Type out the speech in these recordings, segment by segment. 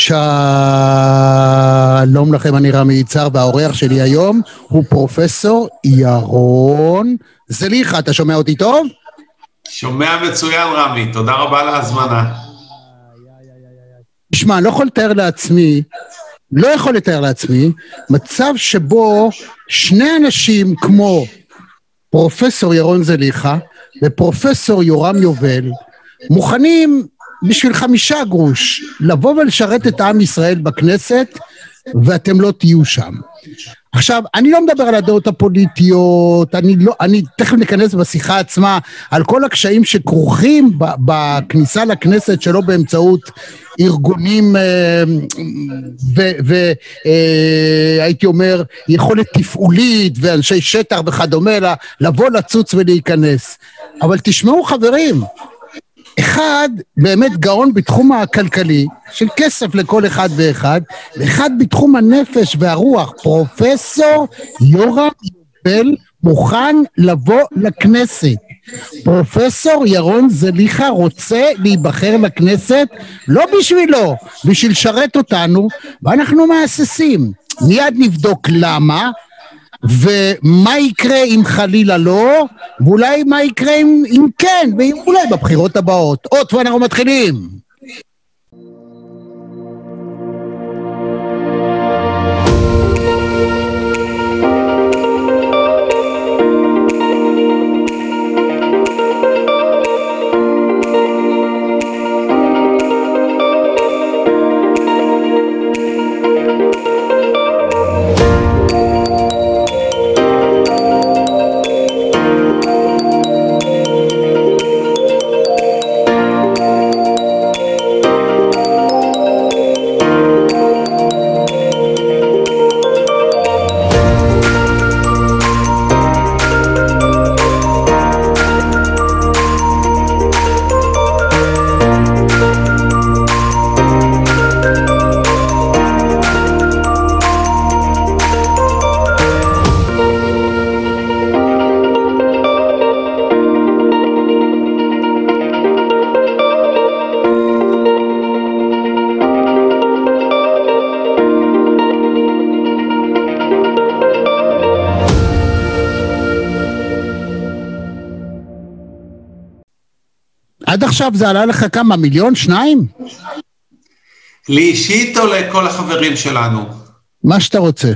שלום לכם, אני רמי יצהר, והאורח שלי היום הוא פרופסור ירון זליכה. אתה שומע אותי טוב? שומע מצוין, רמי. תודה רבה על ההזמנה. תשמע, אני לא יכול לתאר לעצמי, לא יכול לתאר לעצמי, מצב שבו שני אנשים כמו פרופסור ירון זליכה ופרופסור יורם יובל מוכנים בשביל חמישה גרוש לבוא ולשרת את עם ישראל בכנסת ואתם לא תהיו שם. עכשיו, אני לא מדבר על הדעות הפוליטיות, אני לא, אני תכף ניכנס בשיחה עצמה על כל הקשיים שכרוכים בכניסה לכנסת שלא באמצעות ארגונים אה, והייתי אה, אומר יכולת תפעולית ואנשי שטח וכדומה, לבוא לצוץ ולהיכנס. אבל תשמעו חברים, אחד באמת גאון בתחום הכלכלי, של כסף לכל אחד ואחד, ואחד בתחום הנפש והרוח, פרופסור יורם יובל מוכן לבוא לכנסת. פרופסור ירון זליכה רוצה להיבחר לכנסת לא בשבילו, בשביל לשרת אותנו, ואנחנו מהססים. מיד נבדוק למה, ומה יקרה אם חלילה לא, ואולי מה יקרה אם, אם כן, ואולי בבחירות הבאות. עוד ואנחנו מתחילים. עכשיו זה עלה לך כמה, מיליון, שניים? לי אישית או לכל החברים שלנו? מה שאתה רוצה.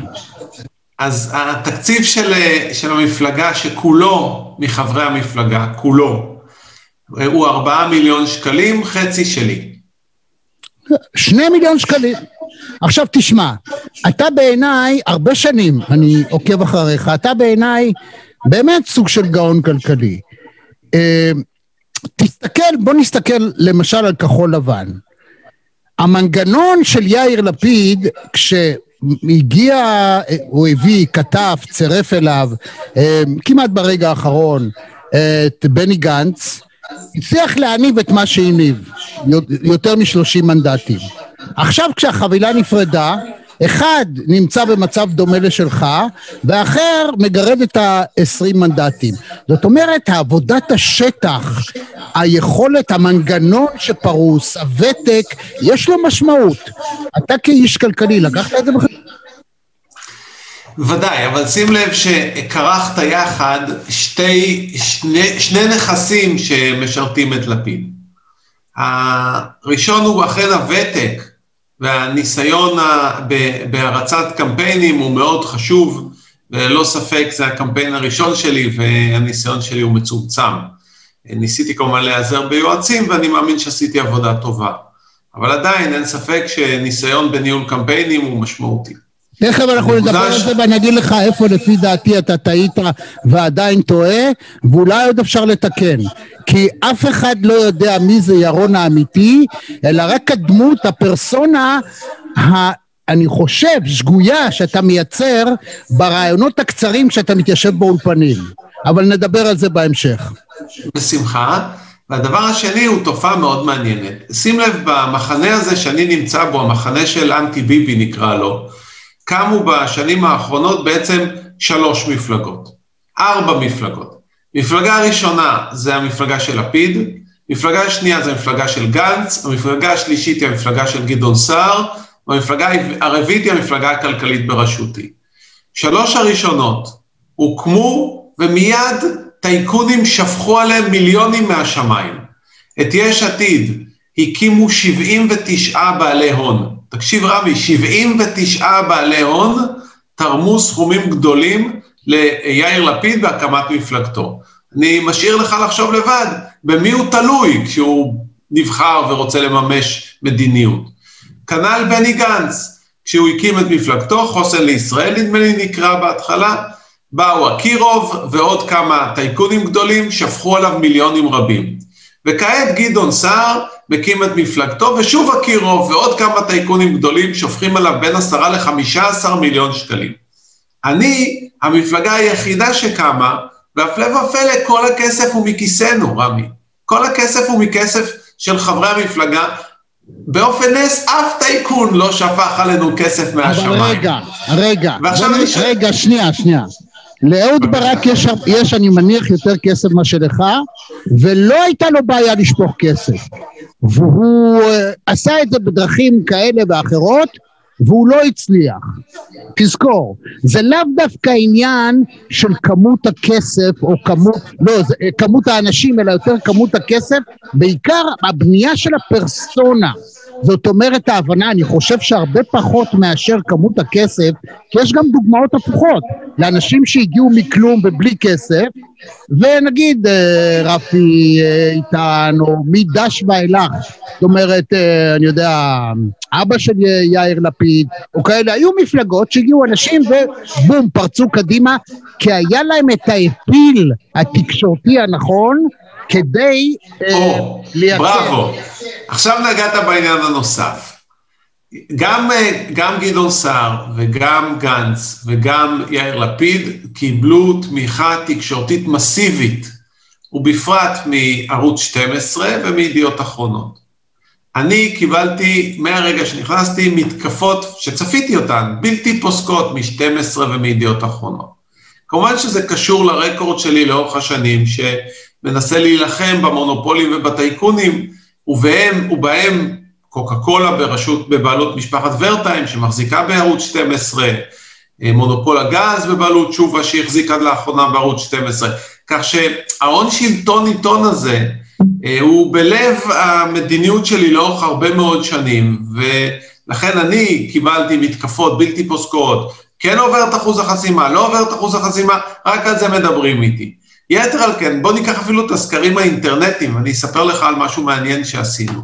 אז התקציב של, של המפלגה, שכולו מחברי המפלגה, כולו, הוא ארבעה מיליון שקלים, חצי שלי. שני מיליון שקלים. עכשיו תשמע, אתה בעיניי, הרבה שנים אני עוקב אחריך, אתה בעיניי באמת סוג של גאון כלכלי. אה, תסתכל, בוא נסתכל למשל על כחול לבן. המנגנון של יאיר לפיד, כשהגיע, הוא הביא, כתב, צירף אליו, אה, כמעט ברגע האחרון, את בני גנץ, הצליח להניב את מה שהניב, יותר משלושים מנדטים. עכשיו כשהחבילה נפרדה, אחד נמצא במצב דומה לשלך, ואחר מגרד את ה-20 מנדטים. זאת אומרת, עבודת השטח, היכולת, המנגנון שפרוס, הוותק, יש לו משמעות. אתה כאיש כלכלי, לקחת את זה בחשבון? ודאי, אבל שים לב שכרכת יחד שתי, שני, שני נכסים שמשרתים את לפיד. הראשון הוא אכן הוותק, והניסיון בהרצת קמפיינים הוא מאוד חשוב, וללא ספק זה הקמפיין הראשון שלי והניסיון שלי הוא מצומצם. ניסיתי כמובן להיעזר ביועצים ואני מאמין שעשיתי עבודה טובה. אבל עדיין אין ספק שניסיון בניהול קמפיינים הוא משמעותי. תכף אנחנו נדבר על זה ואני אגיד לך איפה לפי דעתי אתה טעית ועדיין טועה, ואולי עוד אפשר לתקן. כי אף אחד לא יודע מי זה ירון האמיתי, אלא רק הדמות, הפרסונה, ה... אני חושב, שגויה שאתה מייצר ברעיונות הקצרים כשאתה מתיישב באולפנים. אבל נדבר על זה בהמשך. בשמחה. והדבר השני הוא תופעה מאוד מעניינת. שים לב, במחנה הזה שאני נמצא בו, המחנה של אנטי ביבי נקרא לו, קמו בשנים האחרונות בעצם שלוש מפלגות, ארבע מפלגות. מפלגה ראשונה זה המפלגה של לפיד, המפלגה השנייה זה המפלגה של גנץ, המפלגה השלישית היא המפלגה של גדעון סער, והמפלגה הרביעית היא המפלגה הכלכלית בראשותי. שלוש הראשונות הוקמו ומיד טייקונים שפכו עליהם מיליונים מהשמיים. את יש עתיד הקימו 79 בעלי הון. תקשיב רמי, 79 בעלי הון תרמו סכומים גדולים ליאיר לפיד בהקמת מפלגתו. אני משאיר לך לחשוב לבד, במי הוא תלוי כשהוא נבחר ורוצה לממש מדיניות. כנ"ל בני גנץ, כשהוא הקים את מפלגתו, חוסן לישראל נדמה לי נקרא בהתחלה, באו אקירוב ועוד כמה טייקונים גדולים, שפכו עליו מיליונים רבים. וכעת גדעון סער מקים את מפלגתו, ושוב אקירוב ועוד כמה טייקונים גדולים שופכים עליו בין עשרה לחמישה עשר מיליון שקלים. אני, המפלגה היחידה שקמה, והפלא ופלא, כל הכסף הוא מכיסנו, רמי. כל הכסף הוא מכסף של חברי המפלגה. באופן נס, אף טייקון לא שפך עלינו כסף מהשמיים. אבל רגע, רגע, בוא, ש... רגע, שנייה, שנייה. לאהוד ברק יש, יש, אני מניח, יותר כסף מאשר לך, ולא הייתה לו בעיה לשפוך כסף. והוא uh, עשה את זה בדרכים כאלה ואחרות, והוא לא הצליח. תזכור, זה לאו דווקא עניין של כמות הכסף או כמות, לא, זה כמות האנשים, אלא יותר כמות הכסף, בעיקר הבנייה של הפרסונה. זאת אומרת ההבנה, אני חושב שהרבה פחות מאשר כמות הכסף, כי יש גם דוגמאות הפוכות, לאנשים שהגיעו מכלום ובלי כסף, ונגיד אה, רפי אה, איתן, או מדש ואילך, זאת אומרת, אה, אני יודע, אבא של יאיר לפיד, או כאלה, היו מפלגות שהגיעו אנשים ובום, פרצו קדימה, כי היה להם את האפיל התקשורתי הנכון, כדי או, לייצר. בראבו. עכשיו נגעת בעניין הנוסף. גם, גם גדעון סער וגם גנץ וגם יאיר לפיד קיבלו תמיכה תקשורתית מסיבית, ובפרט מערוץ 12 ומידיעות אחרונות. אני קיבלתי מהרגע שנכנסתי מתקפות שצפיתי אותן, בלתי פוסקות מ-12 ומידיעות אחרונות. כמובן שזה קשור לרקורד שלי לאורך השנים, שמנסה להילחם במונופולים ובטייקונים, ובהם, ובהם קוקה קולה ברשות, בבעלות משפחת ורטיים, שמחזיקה בערוץ 12, אה, מונופול הגז בבעלות תשובה שהחזיק עד לאחרונה בערוץ 12, כך שההון שלטון עיתון הזה אה, הוא בלב המדיניות שלי לאורך הרבה מאוד שנים, ולכן אני קיבלתי מתקפות בלתי פוסקות, כן עובר את אחוז החסימה, לא עובר את אחוז החסימה, רק על זה מדברים איתי. יתר על כן, בוא ניקח אפילו את הסקרים האינטרנטיים, אני אספר לך על משהו מעניין שעשינו.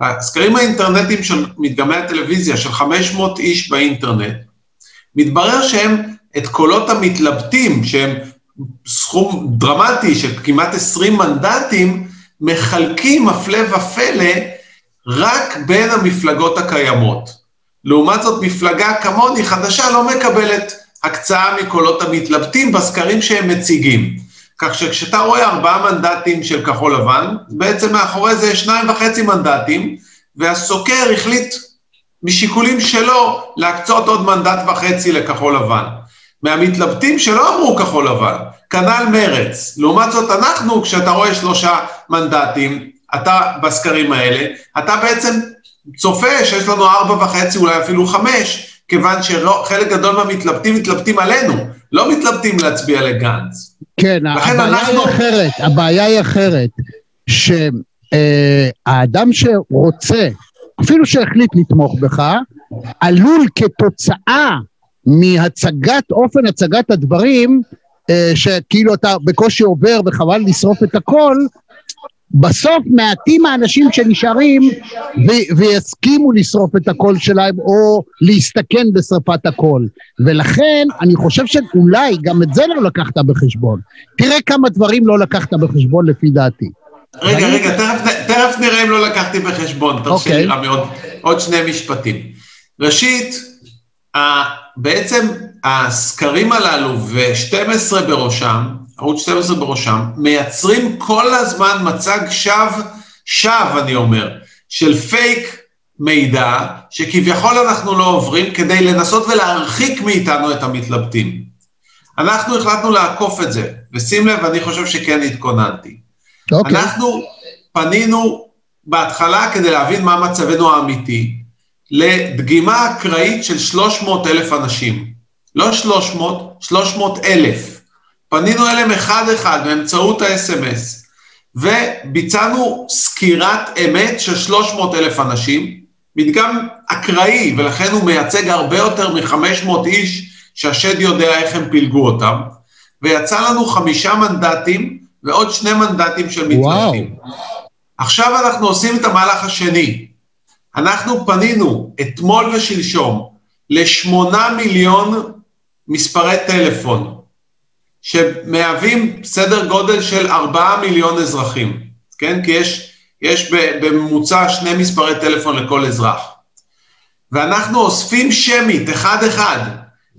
הסקרים האינטרנטיים של מדגמי הטלוויזיה, של 500 איש באינטרנט, מתברר שהם, את קולות המתלבטים, שהם סכום דרמטי של כמעט 20 מנדטים, מחלקים, הפלא ופלא, רק בין המפלגות הקיימות. לעומת זאת, מפלגה כמוני, חדשה, לא מקבלת הקצאה מקולות המתלבטים בסקרים שהם מציגים. כך שכשאתה רואה ארבעה מנדטים של כחול לבן, בעצם מאחורי זה יש שניים וחצי מנדטים, והסוקר החליט משיקולים שלו להקצות עוד מנדט וחצי לכחול לבן. מהמתלבטים שלא אמרו כחול לבן, כנ"ל מרץ. לעומת זאת, אנחנו, כשאתה רואה שלושה מנדטים, אתה בסקרים האלה, אתה בעצם צופה שיש לנו ארבע וחצי, אולי אפילו חמש, כיוון שחלק גדול מהמתלבטים מתלבטים עלינו, לא מתלבטים להצביע לגנץ. כן, הבעיה אנחנו... היא אחרת, הבעיה היא אחרת, שהאדם אה, שרוצה, אפילו שהחליט לתמוך בך, עלול כתוצאה מהצגת, אופן הצגת הדברים, אה, שכאילו אתה בקושי עובר וחבל לשרוף את הכל, בסוף מעטים האנשים שנשארים ו- ויסכימו לשרוף את הקול שלהם או להסתכן בשרפת הקול. ולכן אני חושב שאולי גם את זה לא לקחת בחשבון. תראה כמה דברים לא לקחת בחשבון לפי דעתי. רגע, רגע, תכף, תכף נראה אם לא לקחתי בחשבון, תרשה לי רמי עוד, עוד שני משפטים. ראשית, בעצם הסקרים הללו, ו-12 בראשם, ערוץ 12 בראשם, מייצרים כל הזמן מצג שווא, שווא אני אומר, של פייק מידע, שכביכול אנחנו לא עוברים כדי לנסות ולהרחיק מאיתנו את המתלבטים. אנחנו החלטנו לעקוף את זה, ושים לב, אני חושב שכן התכוננתי. Okay. אוקיי. אנחנו פנינו בהתחלה כדי להבין מה מצבנו האמיתי, לדגימה אקראית של 300 אלף אנשים. לא 300, 300 אלף. פנינו אליהם אחד-אחד באמצעות ה-SMS, וביצענו סקירת אמת של 300 אלף אנשים, מדגם אקראי, ולכן הוא מייצג הרבה יותר מ-500 איש שהשד יודע איך הם פילגו אותם, ויצא לנו חמישה מנדטים ועוד שני מנדטים של מתנגדים. עכשיו אנחנו עושים את המהלך השני. אנחנו פנינו אתמול ושלשום לשמונה מיליון מספרי טלפון, שמהווים סדר גודל של ארבעה מיליון אזרחים, כן? כי יש, יש בממוצע שני מספרי טלפון לכל אזרח. ואנחנו אוספים שמית, אחד-אחד,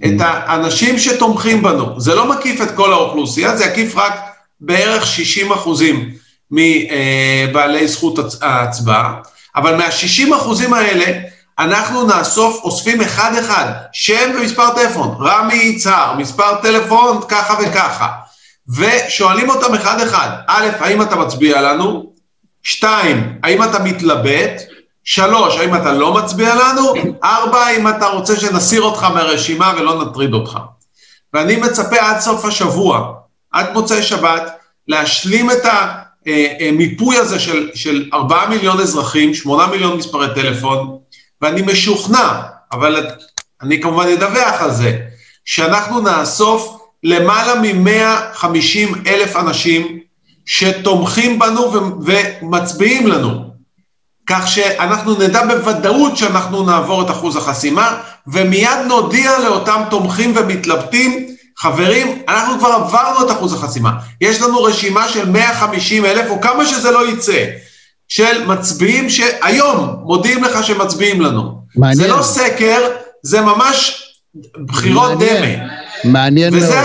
את האנשים שתומכים בנו. זה לא מקיף את כל האוכלוסייה, זה יקיף רק בערך 60 אחוזים מבעלי זכות ההצבעה, אבל מה-60 אחוזים האלה אנחנו נאסוף, אוספים אחד-אחד, שם ומספר טלפון, רמי יצהר, מספר טלפון ככה וככה, ושואלים אותם אחד-אחד, א', האם אתה מצביע לנו? שתיים, האם אתה מתלבט? שלוש, האם אתה לא מצביע לנו? ארבע, האם אתה רוצה שנסיר אותך מהרשימה ולא נטריד אותך. ואני מצפה עד סוף השבוע, עד מוצאי שבת, להשלים את המיפוי הזה של, 4 מיליון אזרחים, 8 מיליון מספרי טלפון, ואני משוכנע, אבל אני כמובן אדווח על זה, שאנחנו נאסוף למעלה מ-150 אלף אנשים שתומכים בנו ומצביעים לנו. כך שאנחנו נדע בוודאות שאנחנו נעבור את אחוז החסימה, ומיד נודיע לאותם תומכים ומתלבטים, חברים, אנחנו כבר עברנו את אחוז החסימה. יש לנו רשימה של 150 אלף, או כמה שזה לא יצא, של מצביעים שהיום מודיעים לך שמצביעים לנו. מעניין. זה לא סקר, זה ממש בחירות מעניין. דמה. מעניין מאוד. וזו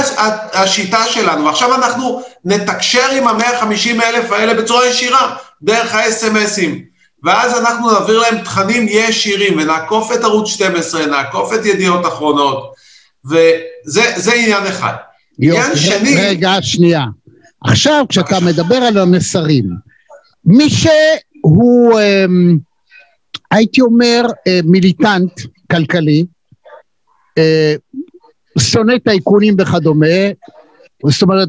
השיטה שלנו. ועכשיו אנחנו נתקשר עם ה-150 אלף האלה בצורה ישירה, דרך ה-SMSים. ואז אנחנו נעביר להם תכנים ישירים, ונעקוף את ערוץ 12, נעקוף את ידיעות אחרונות, וזה עניין אחד. עניין שני... רגע, שנייה. עכשיו, כשאתה מדבר על המסרים, מי שהוא, אמ, הייתי אומר, אה, מיליטנט כלכלי, אה, שונא טייקונים וכדומה, זאת אומרת,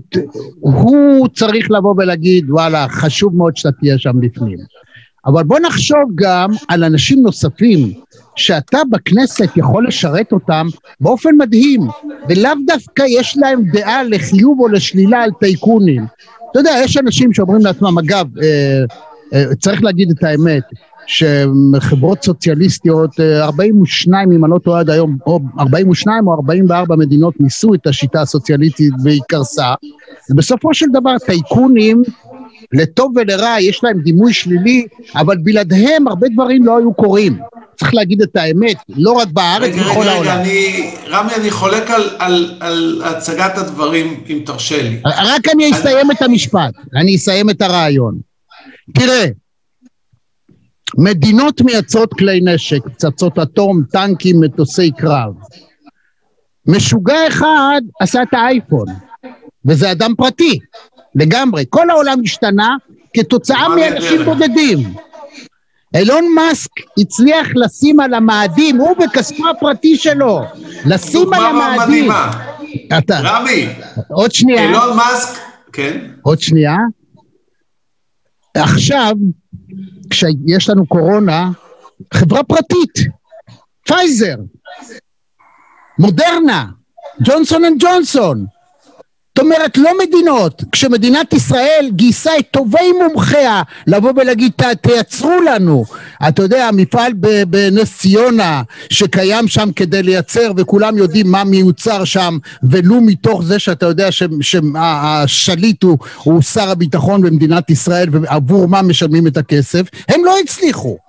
הוא צריך לבוא ולהגיד, וואלה, חשוב מאוד שאתה תהיה שם בפנים. אבל בוא נחשוב גם על אנשים נוספים שאתה בכנסת יכול לשרת אותם באופן מדהים, ולאו דווקא יש להם דעה לחיוב או לשלילה על טייקונים. אתה יודע, יש אנשים שאומרים לעצמם, אגב, אה, אה, צריך להגיד את האמת, שחברות סוציאליסטיות, 42 אה, אם אני לא טועה עד היום, או 42 או 44 מדינות ניסו את השיטה הסוציאליסטית והיא קרסה, ובסופו של דבר טייקונים לטוב ולרע יש להם דימוי שלילי, אבל בלעדיהם הרבה דברים לא היו קורים. צריך להגיד את האמת, לא רק בארץ, בכל העולם. רגע, רגע, אני, רמי, אני חולק על, על, על הצגת הדברים, אם תרשה לי. רק אני אסיים את המשפט, אני אסיים את הרעיון. תראה, מדינות מייצרות כלי נשק, פצצות אטום, טנקים, מטוסי קרב. משוגע אחד עשה את האייפון, וזה אדם פרטי. לגמרי. כל העולם השתנה כתוצאה מאנשים בודדים. אילון מאסק הצליח לשים על המאדים, הוא בכספו הפרטי שלו, לשים על המאדים. אתה. רמי. עוד שנייה. אילון מאסק, כן. עוד שנייה. עכשיו, כשיש לנו קורונה, חברה פרטית, פייזר, מודרנה, ג'ונסון אנד ג'ונסון, זאת אומרת, לא מדינות. כשמדינת ישראל גייסה את טובי מומחיה לבוא ולהגיד, תייצרו לנו. אתה יודע, המפעל בנס ציונה, שקיים שם כדי לייצר, וכולם יודעים מה מיוצר שם, ולו מתוך זה שאתה יודע שהשליט הוא, הוא שר הביטחון במדינת ישראל, ועבור מה משלמים את הכסף, הם לא הצליחו.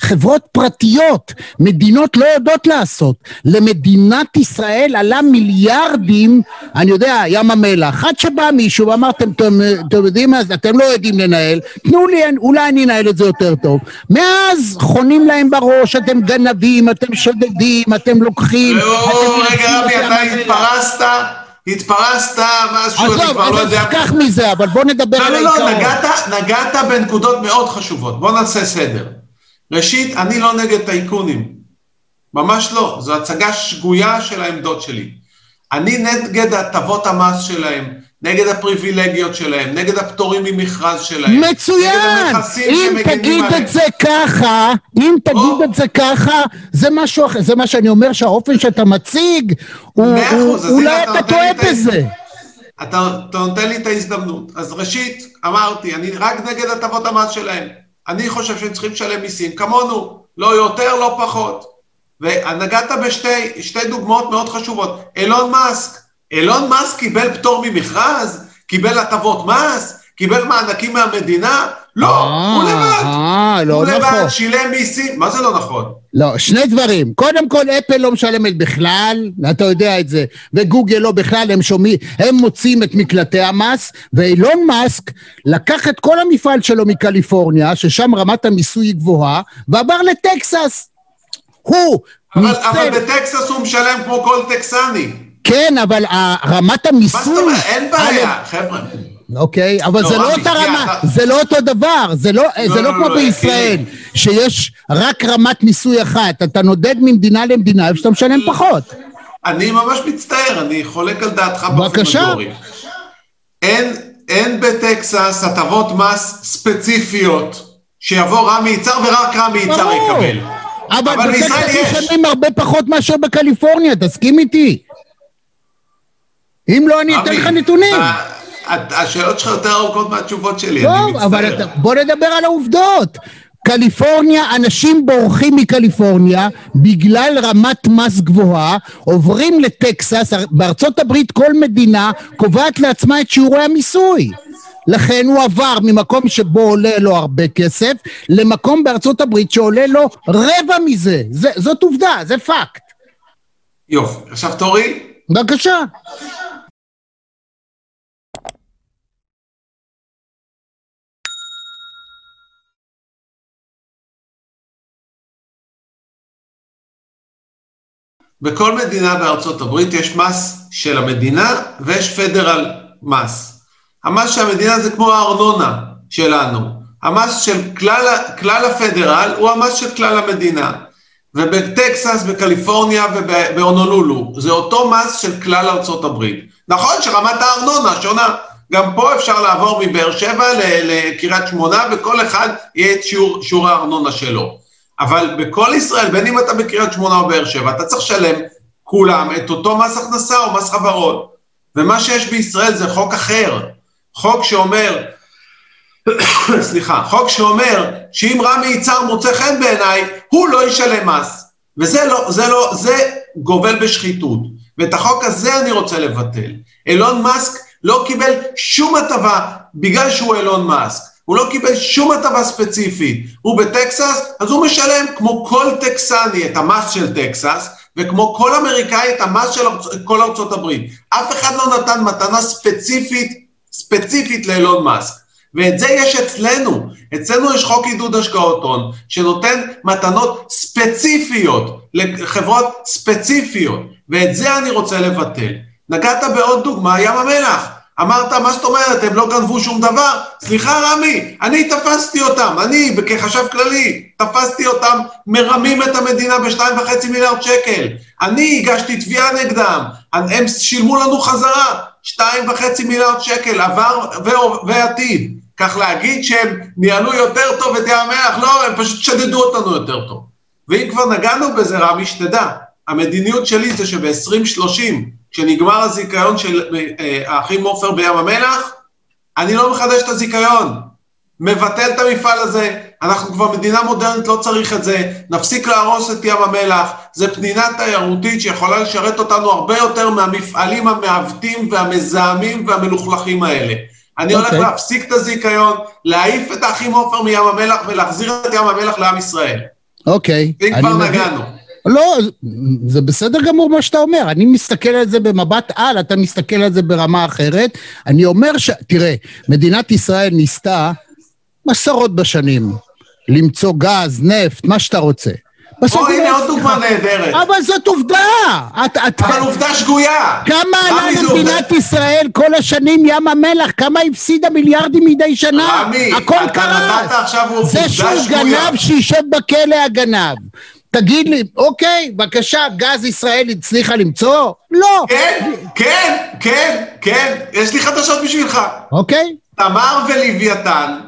חברות פרטיות, מדינות לא יודעות לעשות. למדינת ישראל עלה מיליארדים, אני יודע, ים המלח. עד שבא מישהו ואמר, אתם, אתם, אתם יודעים מה, אתם לא יודעים לנהל, תנו לי, אולי אני אנהל את זה יותר טוב. מאז חונים להם בראש, אתם גנבים, אתם שודדים, אתם לוקחים. אתם רגע, רבי, אתה התפרסת, התפרסת, משהו, אני עזוב, כבר לא יודע. תשכח מזה, אבל בוא נדבר לא, על לא, לא, העיקרון. נגעת, נגעת בנקודות מאוד חשובות. בוא נעשה סדר. ראשית, אני לא נגד טייקונים. ממש לא. זו הצגה שגויה של העמדות שלי. אני נגד הטבות המס שלהם, נגד הפריבילגיות שלהם, נגד הפטורים ממכרז שלהם. מצוין! אם תגיד עליהם. את זה ככה, אם תגיד או. את זה ככה, זה משהו אחר, זה מה שאני אומר שהאופן שאתה מציג, הוא, הוא- אולי אתה טועה בזה. אתה, אתה נותן לי את ההזדמנות. אז ראשית, אמרתי, אני רק נגד הטבות המס שלהם. אני חושב שהם צריכים לשלם מיסים כמונו, לא יותר, לא פחות. ונגעת בשתי שתי דוגמאות מאוד חשובות. אילון מאסק, אילון מאסק קיבל פטור ממכרז? קיבל הטבות מס? קיבל מענקים מהמדינה? לא, הוא לבד. אה, לא הוא לבד, נכון. שילם מיסים. מה זה לא נכון? לא, שני דברים. קודם כל, אפל לא משלמת בכלל, אתה יודע את זה, וגוגל לא בכלל, הם שומעים, הם מוצאים את מקלטי המס, ואילון מאסק לקח את כל המפעל שלו מקליפורניה, ששם רמת המיסוי היא גבוהה, ועבר לטקסס. הוא אבל, ניצל, אבל בטקסס הוא משלם כמו כל טקסני. כן, אבל ה- רמת מה המיסוי... זאת אומרת? אין בעיה, חבר'ה. אוקיי, אבל לא, זה לא רמי, אותה רמה, זה לא אותו דבר, זה לא, זה לא לא, כמו לא, בישראל. שיש רק רמת מיסוי אחת, אתה נודד ממדינה למדינה, איפה שאתה משלם פחות. אני ממש מצטער, אני חולק על דעתך באופן בבקשה. מג'ורי. אין, אין בטקסס הטבות מס ספציפיות שיבוא רמי יצהר ורק רמי יצהר ברור. יקבל. אבל בטקסס. משלמים הרבה פחות מאשר בקליפורניה, תסכים איתי. אם לא, אני אתן לך נתונים. השאלות שלך יותר ארוכות מהתשובות שלי, אני טוב, מצטער. אבל אתה- בוא נדבר על העובדות. קליפורניה, אנשים בורחים מקליפורניה בגלל רמת מס גבוהה, עוברים לטקסס, בארצות הברית כל מדינה קובעת לעצמה את שיעורי המיסוי. לכן הוא עבר ממקום שבו עולה לו הרבה כסף, למקום בארצות הברית שעולה לו רבע מזה. זה, זאת עובדה, זה פאקט. יופי, עכשיו תורי, בבקשה. בכל מדינה בארצות הברית יש מס של המדינה ויש פדרל מס. המס של המדינה זה כמו הארנונה שלנו. המס של כלל, כלל הפדרל הוא המס של כלל המדינה. ובטקסס, בקליפורניה ובהונולולו זה אותו מס של כלל ארצות הברית. נכון שרמת הארנונה שונה. גם פה אפשר לעבור מבאר שבע לקריית שמונה וכל אחד יהיה את שיעור, שיעור הארנונה שלו. אבל בכל ישראל, בין אם אתה בקריית שמונה או באר שבע, אתה צריך לשלם כולם את אותו מס הכנסה או מס חברות. ומה שיש בישראל זה חוק אחר. חוק שאומר, סליחה, חוק שאומר שאם רמי יצהר מוצא חן בעיניי, הוא לא ישלם מס. וזה לא, זה לא, זה גובל בשחיתות. ואת החוק הזה אני רוצה לבטל. אילון מאסק לא קיבל שום הטבה בגלל שהוא אילון מאסק. הוא לא קיבל שום הטבה ספציפית. הוא בטקסס, אז הוא משלם כמו כל טקסני את המס של טקסס, וכמו כל אמריקאי את המס של. כל ארצות הברית. אף אחד לא נתן מתנה ספציפית, ספציפית לאילון מאסק. ואת זה יש אצלנו. אצלנו יש חוק עידוד השקעות הון, שנותן מתנות ספציפיות לחברות ספציפיות, ואת זה אני רוצה לבטל. נגעת בעוד דוגמה, ים המלח. אמרת, מה זאת אומרת, הם לא גנבו שום דבר? סליחה, רמי, אני תפסתי אותם, אני, כחשב כללי, תפסתי אותם, מרמים את המדינה בשתיים וחצי מיליארד שקל. אני הגשתי תביעה נגדם, הם שילמו לנו חזרה, שתיים וחצי מיליארד שקל, עבר ועתיד. כך להגיד שהם ניהלו יותר טוב את ים המלח, לא, הם פשוט שדדו אותנו יותר טוב. ואם כבר נגענו בזה, רמי, שתדע, המדיניות שלי זה שב-2030, כשנגמר הזיכיון של אה, האחים עופר בים המלח, אני לא מחדש את הזיכיון. מבטל את המפעל הזה, אנחנו כבר מדינה מודרנית, לא צריך את זה, נפסיק להרוס את ים המלח, זה פנינה תיירותית שיכולה לשרת אותנו הרבה יותר מהמפעלים המעוותים והמזהמים והמלוכלכים האלה. אני הולך אוקיי. להפסיק את הזיכיון, להעיף את האחים עופר מים המלח ולהחזיר את ים המלח לעם ישראל. אוקיי. ואם אני כבר מבין. נגענו. לא, זה בסדר גמור מה שאתה אומר, אני מסתכל על זה במבט על, אתה מסתכל על זה ברמה אחרת. אני אומר ש... תראה, מדינת ישראל ניסתה עשרות בשנים למצוא גז, נפט, מה שאתה רוצה. בסוף או היא הנה לא עוד דוגמה. נהדרת. אבל זאת עובדה. את, את, אבל עובדה שגויה. כמה עלה למדינת ישראל כל השנים ים המלח? כמה הפסידה מיליארדים מדי שנה? רמי, הכל אתה קרס. זה שהוא. גנב, שישב בכלא הגנב. תגיד לי, אוקיי, בבקשה, גז ישראל הצליחה למצוא? לא. כן, כן, כן, כן, יש לי חדשות בשבילך. אוקיי? תמר ולוויתן,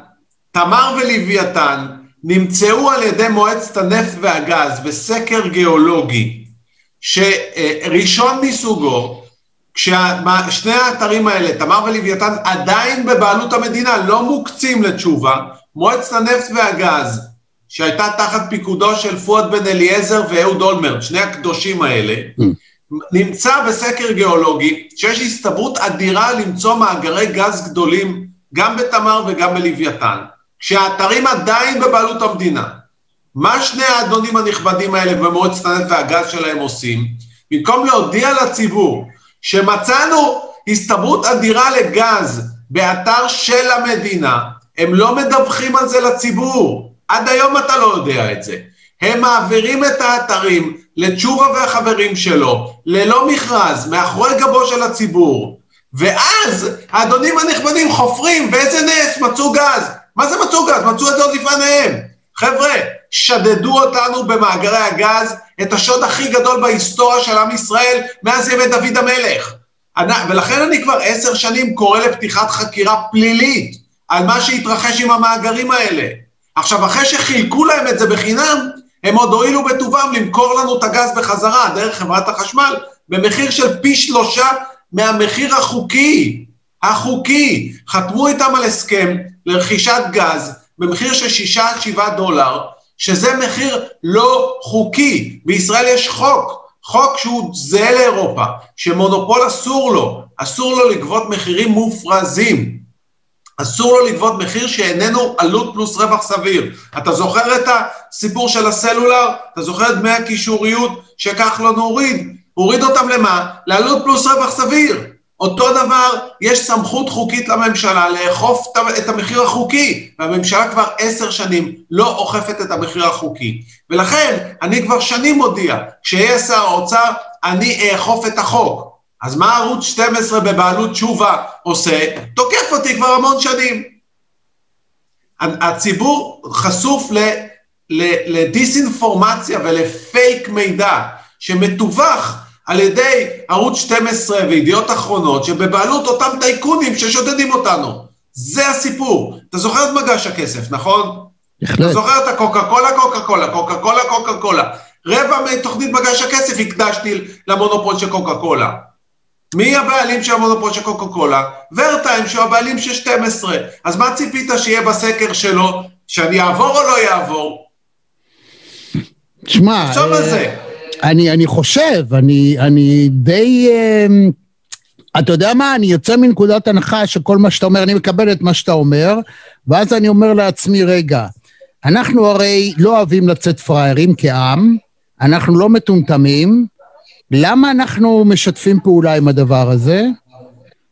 תמר ולוויתן נמצאו על ידי מועצת הנפט והגז בסקר גיאולוגי שראשון מסוגו, כששני האתרים האלה, תמר ולוויתן, עדיין בבעלות המדינה, לא מוקצים לתשובה, מועצת הנפט והגז, שהייתה תחת פיקודו של פואד בן אליעזר ואהוד אולמרט, שני הקדושים האלה, נמצא בסקר גיאולוגי שיש הסתברות אדירה למצוא מאגרי גז גדולים גם בתמר וגם בלוויתן, כשהאתרים עדיין בבעלות המדינה. מה שני האדונים הנכבדים האלה במועצת הנפט והגז שלהם עושים? במקום להודיע לציבור שמצאנו הסתברות אדירה לגז באתר של המדינה, הם לא מדווחים על זה לציבור. עד היום אתה לא יודע את זה. הם מעבירים את האתרים לתשובה והחברים שלו, ללא מכרז, מאחורי גבו של הציבור. ואז האדונים הנכבדים חופרים, באיזה נס מצאו גז. מה זה מצאו גז? מצאו את זה עוד לפניהם. חבר'ה, שדדו אותנו במאגרי הגז, את השוד הכי גדול בהיסטוריה של עם ישראל מאז ימי דוד המלך. אני- ולכן אני כבר עשר שנים קורא לפתיחת חקירה פלילית על מה שהתרחש עם המאגרים האלה. עכשיו, אחרי שחילקו להם את זה בחינם, הם עוד הואילו בטובם למכור לנו את הגז בחזרה, דרך חברת החשמל, במחיר של פי שלושה מהמחיר החוקי. החוקי. חתמו איתם על הסכם לרכישת גז במחיר של שישה עד שבעה דולר, שזה מחיר לא חוקי. בישראל יש חוק, חוק שהוא זהה לאירופה, שמונופול אסור לו, אסור לו לגבות מחירים מופרזים. אסור לו לגבות מחיר שאיננו עלות פלוס רווח סביר. אתה זוכר את הסיפור של הסלולר? אתה זוכר את דמי הקישוריות שכחלון הוריד? הוריד אותם למה? לעלות פלוס רווח סביר. אותו דבר, יש סמכות חוקית לממשלה לאכוף את המחיר החוקי, והממשלה כבר עשר שנים לא אוכפת את המחיר החוקי. ולכן, אני כבר שנים מודיע, כשיהיה שר האוצר, אני אאכוף את החוק. אז מה ערוץ 12 בבעלות תשובה עושה? תוקף אותי כבר המון שנים. הציבור חשוף ל, ל, לדיסאינפורמציה ולפייק מידע שמתווך על ידי ערוץ 12 וידיעות אחרונות שבבעלות אותם טייקונים ששודדים אותנו. זה הסיפור. אתה זוכר את מגש הכסף, נכון? אתה בהחלט. זוכר את הקוקה קולה, קוקה קולה, קוקה קולה, קוקה קולה. רבע מתוכנית מגש הכסף הקדשתי למונופול של קוקה קולה. מי הבעלים של המונופול של קוקה קולה? ורטיים, שהוא הבעלים של 12. אז מה ציפית שיהיה בסקר שלו? שאני אעבור או לא יעבור? תשמע, תחשוב על אה, זה. אני, אני חושב, אני, אני די... אה, אתה יודע מה, אני יוצא מנקודת הנחה שכל מה שאתה אומר, אני מקבל את מה שאתה אומר, ואז אני אומר לעצמי, רגע, אנחנו הרי לא אוהבים לצאת פראיירים כעם, אנחנו לא מטומטמים, למה אנחנו משתפים פעולה עם הדבר הזה?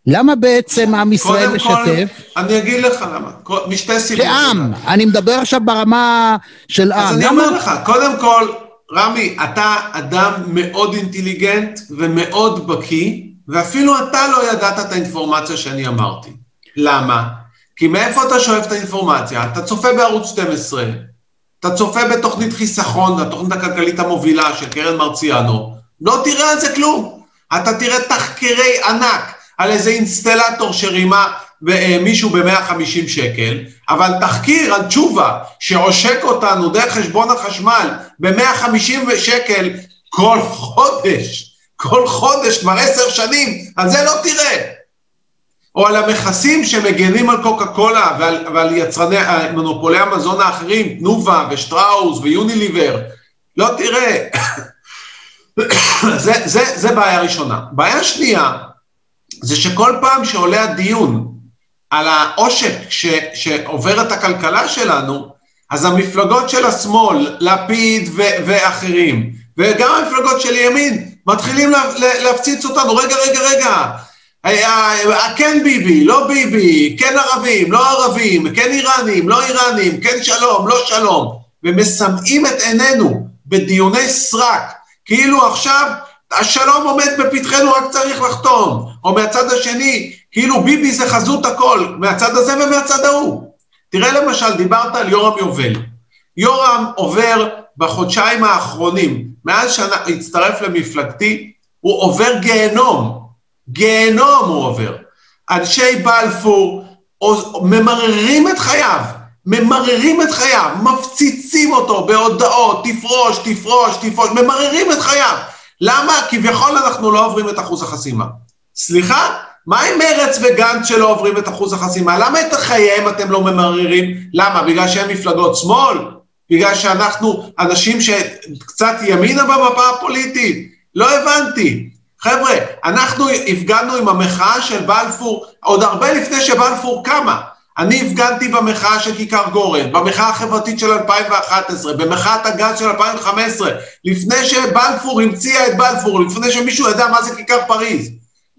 למה בעצם עם ישראל קודם כל, משתף? אני אגיד לך למה. משתי סיבות. כעם, אני מדבר עכשיו ברמה של עם. אז אני אומר לך, קודם כל, רמי, אתה אדם מאוד אינטליגנט ומאוד בקיא, ואפילו אתה לא ידעת את האינפורמציה שאני אמרתי. למה? כי מאיפה אתה שואב את האינפורמציה? אתה צופה בערוץ 12, אתה צופה בתוכנית חיסכון, התוכנית הכלכלית המובילה של קרן מרציאנו, לא תראה על זה כלום. אתה תראה תחקירי ענק על איזה אינסטלטור שרימה ב- מישהו ב-150 שקל, אבל תחקיר על תשובה שעושק אותנו דרך חשבון החשמל ב-150 שקל כל חודש, כל חודש, כבר עשר שנים, על זה לא תראה. או על המכסים שמגנים על קוקה קולה ועל, ועל יצרני, מונופולי המזון האחרים, תנובה ושטראוס ויוניליבר, לא תראה. זה, זה, זה בעיה ראשונה. בעיה שנייה, זה שכל פעם שעולה הדיון על העושק ש, שעובר את הכלכלה שלנו, אז המפלגות של השמאל, לפיד ו, ואחרים, וגם המפלגות של ימין, מתחילים לה, לה, להפציץ אותנו, רגע, רגע, רגע, אה, כן ביבי, לא ביבי, כן ערבים, לא ערבים, כן איראנים, לא איראנים, כן שלום, לא שלום, ומסמאים את עינינו בדיוני סרק, כאילו עכשיו השלום עומד בפתחנו, רק צריך לחתום. או מהצד השני, כאילו ביבי זה חזות הכל, מהצד הזה ומהצד ההוא. תראה למשל, דיברת על יורם יובל. יורם עובר בחודשיים האחרונים, מאז שהצטרף למפלגתי, הוא עובר גיהנום. גיהנום הוא עובר. אנשי בלפור ממררים את חייו, ממררים את חייו, מפציצים אותו בהודעות, תפרוש, תפרוש, תפרוש, ממררים את חייו. למה? כביכול אנחנו לא עוברים את אחוז החסימה. סליחה? מה עם מרץ וגנץ שלא עוברים את אחוז החסימה? למה את חייהם אתם לא ממררים? למה? בגלל שהם מפלגות שמאל? בגלל שאנחנו אנשים שקצת ימינה במפה הפוליטית? לא הבנתי. חבר'ה, אנחנו הפגנו עם המחאה של בלפור עוד הרבה לפני שבלפור קמה. אני הפגנתי במחאה של כיכר גורן, במחאה החברתית של 2011, במחאת הגז של 2015, לפני שבלפור המציאה את בלפור, לפני שמישהו ידע מה זה כיכר פריז.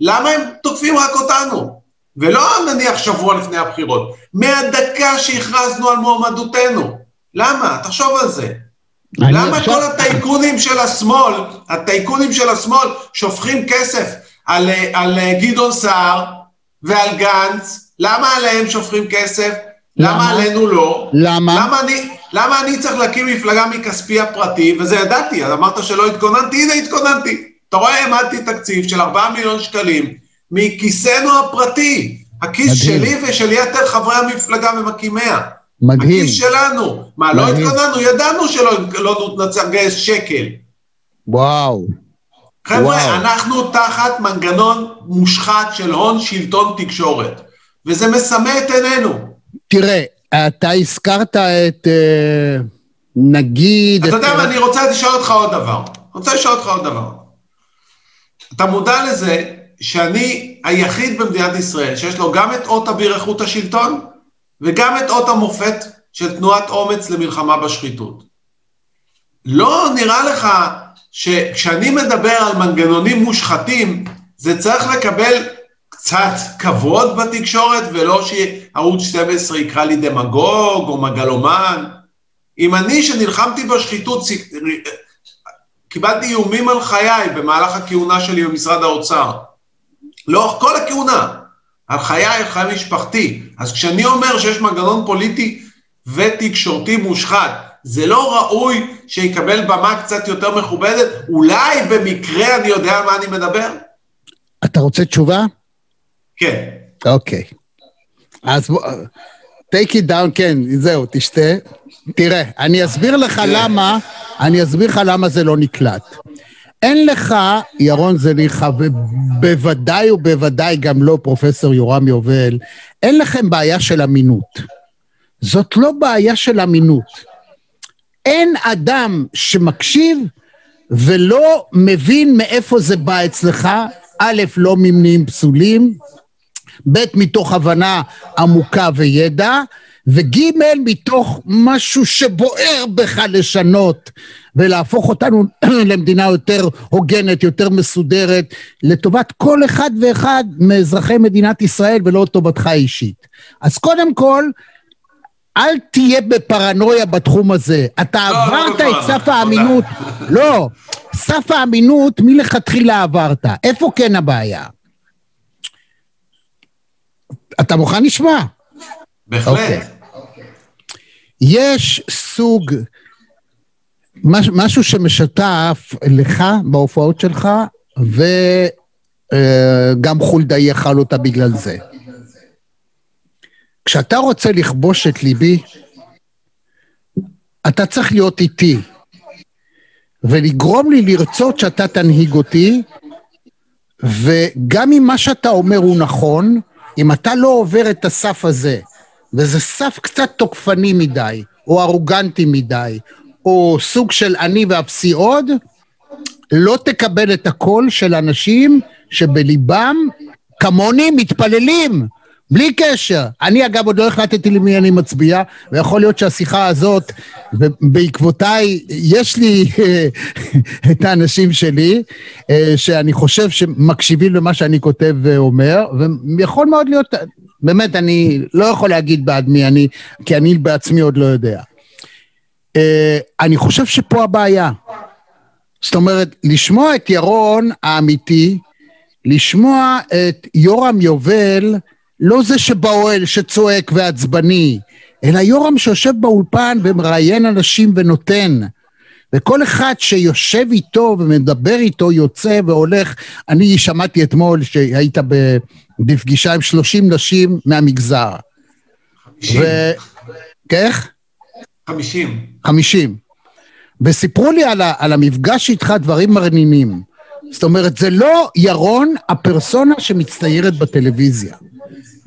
למה הם תוקפים רק אותנו? ולא נניח שבוע לפני הבחירות, מהדקה שהכרזנו על מועמדותנו. למה? תחשוב על זה. למה עכשיו... כל הטייקונים של השמאל, הטייקונים של השמאל שופכים כסף על, על גדעון סער ועל גנץ, למה עליהם שופכים כסף? למה, למה עלינו לא? למה? למה אני, למה אני צריך להקים מפלגה מכספי הפרטי, וזה ידעתי, אז אמרת שלא התכוננתי, הנה התכוננתי. אתה רואה, העמדתי תקציב של 4 מיליון שקלים מכיסנו הפרטי, הכיס מדהים. שלי ושל יתר חברי המפלגה ומקימיה. מדהים. הכיס שלנו. מה, לא מדהים. לא התכוננו? ידענו שלא לא נצטרך לגייס שקל. וואו. חבר'ה, וואו. אנחנו תחת מנגנון מושחת של הון שלטון תקשורת, וזה מסמא את עינינו. תראה, אתה הזכרת את, אה, נגיד... אתה יודע מה, אני רוצה לשאול אותך עוד דבר. אני רוצה לשאול אותך עוד דבר. אתה מודע לזה שאני היחיד במדינת ישראל שיש לו גם את אות אביר איכות השלטון וגם את אות המופת של תנועת אומץ למלחמה בשחיתות. לא נראה לך שכשאני מדבר על מנגנונים מושחתים, זה צריך לקבל קצת כבוד בתקשורת, ולא שערוץ 12 יקרא לי דמגוג או מגלומן. אם אני, שנלחמתי בשחיתות, קיבלתי איומים על חיי במהלך הכהונה שלי במשרד האוצר. לאורך כל הכהונה, על חיי, על חיי משפחתי. אז כשאני אומר שיש מנגנון פוליטי ותקשורתי מושחת, זה לא ראוי שיקבל במה קצת יותר מכובדת? אולי במקרה אני יודע על מה אני מדבר? אתה רוצה תשובה? כן. אוקיי. אז בוא, take it down, כן, זהו, תשתה. תראה, אני אסביר לך. למה, אני אסביר לך למה זה לא נקלט. אין לך, ירון זליכה, ובוודאי ובוודאי גם לא פרופסור יורם יובל, אין לכם בעיה של אמינות. זאת לא בעיה של אמינות. אין אדם שמקשיב ולא מבין מאיפה זה בא אצלך, א', לא ממניעים פסולים, ב', מתוך הבנה עמוקה וידע, וג' מתוך משהו שבוער בך לשנות ולהפוך אותנו למדינה יותר הוגנת, יותר מסודרת, לטובת כל אחד ואחד מאזרחי מדינת ישראל ולא טובתך אישית. אז קודם כל, אל תהיה בפרנויה בתחום הזה. אתה לא, לא עברת לא, את סף האמינות. לא, סף האמינות מלכתחילה עברת. איפה כן הבעיה? אתה מוכן לשמוע? בהחלט. Okay. אוקיי. יש סוג, מש, משהו שמשותף לך בהופעות שלך, וגם אה, חולדאי יאכל אותה בגלל זה. כשאתה רוצה לכבוש את ליבי, אתה צריך להיות איתי, ולגרום לי לרצות שאתה תנהיג אותי, וגם אם מה שאתה אומר הוא נכון, אם אתה לא עובר את הסף הזה, וזה סף קצת תוקפני מדי, או ארוגנטי מדי, או סוג של אני ואפסי עוד, לא תקבל את הקול של אנשים שבליבם, כמוני, מתפללים. בלי קשר. אני אגב עוד לא החלטתי למי אני מצביע, ויכול להיות שהשיחה הזאת, ובעקבותיי, יש לי את האנשים שלי, אה, שאני חושב שמקשיבים למה שאני כותב ואומר, ויכול מאוד להיות, באמת, אני לא יכול להגיד בעד מי אני, כי אני בעצמי עוד לא יודע. אה, אני חושב שפה הבעיה. זאת אומרת, לשמוע את ירון האמיתי, לשמוע את יורם יובל, לא זה שבאוהל שצועק ועצבני, אלא יורם שיושב באולפן ומראיין אנשים ונותן. וכל אחד שיושב איתו ומדבר איתו יוצא והולך. אני שמעתי אתמול שהיית בפגישה עם 30 נשים מהמגזר. 50. ו... איך? 50. 50. וסיפרו לי על, ה, על המפגש איתך דברים מרנינים. זאת אומרת, זה לא ירון הפרסונה שמצטיירת בטלוויזיה.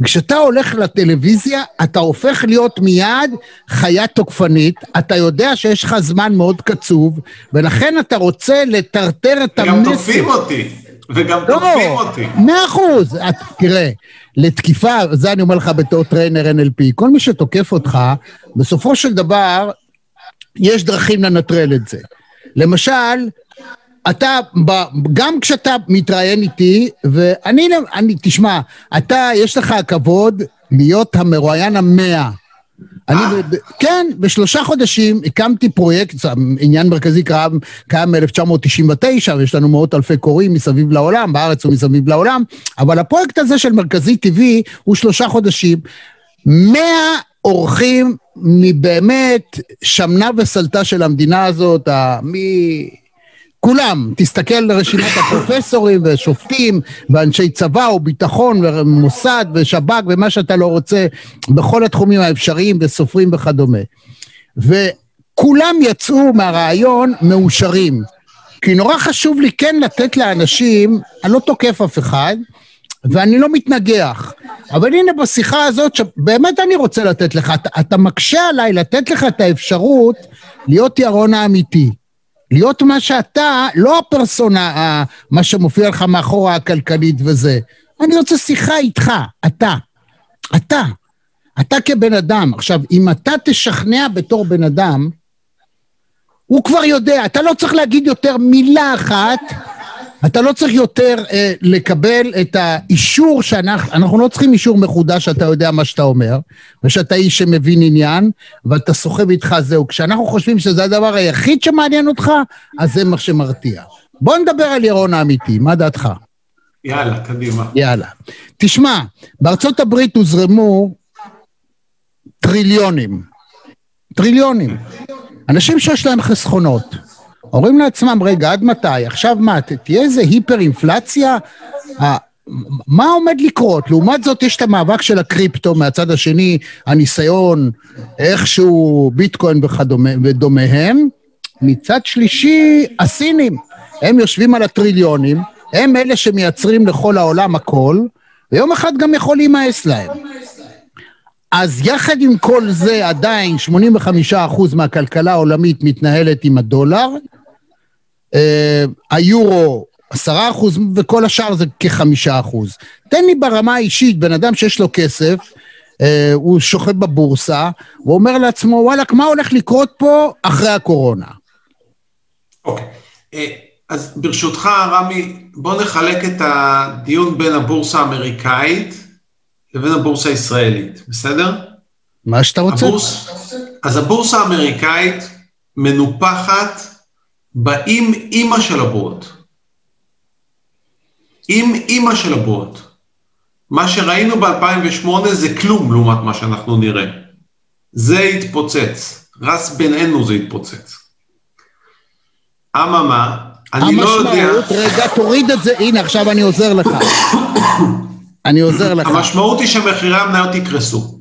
כשאתה הולך לטלוויזיה, אתה הופך להיות מיד חיה תוקפנית, אתה יודע שיש לך זמן מאוד קצוב, ולכן אתה רוצה לטרטר את המסר. וגם תוקפים אותי. וגם לא, תוקפים אותי. מאה אחוז. את- תראה, לתקיפה, זה אני אומר לך בתור trainer NLP, כל מי שתוקף אותך, בסופו של דבר, יש דרכים לנטרל את זה. למשל, אתה, גם כשאתה מתראיין איתי, ואני, אני, תשמע, אתה, יש לך הכבוד להיות המרואיין המאה. אני, ב- ב- כן, בשלושה חודשים הקמתי פרויקט, עניין מרכזי קיים, קיים מ-1999, ויש לנו מאות אלפי קוראים מסביב לעולם, בארץ ומסביב לעולם, אבל הפרויקט הזה של מרכזי TV הוא שלושה חודשים. מאה אורחים מבאמת שמנה וסלטה של המדינה הזאת, מ... כולם, תסתכל על רשימת הפרופסורים ושופטים ואנשי צבא וביטחון ומוסד ושב"כ ומה שאתה לא רוצה בכל התחומים האפשריים וסופרים וכדומה. וכולם יצאו מהרעיון מאושרים. כי נורא חשוב לי כן לתת לאנשים, אני לא תוקף אף אחד, ואני לא מתנגח. אבל הנה בשיחה הזאת, שבאמת אני רוצה לתת לך, אתה, אתה מקשה עליי לתת לך את האפשרות להיות ירון האמיתי. להיות מה שאתה, לא הפרסונה, מה שמופיע לך מאחורה הכלכלית וזה. אני רוצה שיחה איתך, אתה. אתה. אתה כבן אדם. עכשיו, אם אתה תשכנע בתור בן אדם, הוא כבר יודע, אתה לא צריך להגיד יותר מילה אחת, אתה לא צריך יותר אה, לקבל את האישור שאנחנו, אנחנו לא צריכים אישור מחודש שאתה יודע מה שאתה אומר, ושאתה איש שמבין עניין, ואתה סוחב איתך זהו. כשאנחנו חושבים שזה הדבר היחיד שמעניין אותך, אז זה מה שמרתיע. בוא נדבר על ירון האמיתי, מה דעתך? יאללה, קדימה. יאללה. תשמע, בארצות הברית הוזרמו טריליונים. טריליונים. אנשים שיש להם חסכונות. אומרים לעצמם, רגע, עד מתי? עכשיו מה, תהיה איזה היפר-אינפלציה? מה עומד לקרות? לעומת זאת, יש את המאבק של הקריפטו מהצד השני, הניסיון, איכשהו ביטקוין ודומיהם. מצד שלישי, הסינים. הם יושבים על הטריליונים, הם אלה שמייצרים לכל העולם הכל, ויום אחד גם יכול להימאס להם. אז יחד עם כל זה, עדיין 85% מהכלכלה העולמית מתנהלת עם הדולר, אה, היורו 10% וכל השאר זה כ-5%. תן לי ברמה האישית, בן אדם שיש לו כסף, אה, הוא שוכב בבורסה, הוא אומר לעצמו, וואלכ, מה הולך לקרות פה אחרי הקורונה? אוקיי. אה, אז ברשותך, רמי, בוא נחלק את הדיון בין הבורסה האמריקאית לבין הבורסה הישראלית, בסדר? מה שאתה רוצה. הבורס... אז הבורסה האמריקאית מנופחת באם אימא של הבועות. עם אימא של הבועות. מה שראינו ב-2008 זה כלום לעומת מה שאנחנו נראה. זה התפוצץ. רס בינינו זה התפוצץ. אממה, אני לא יודע... המשמעות, רגע, תוריד את זה, הנה, עכשיו אני עוזר לך. אני עוזר לך. המשמעות היא שמחירי המניות יקרסו.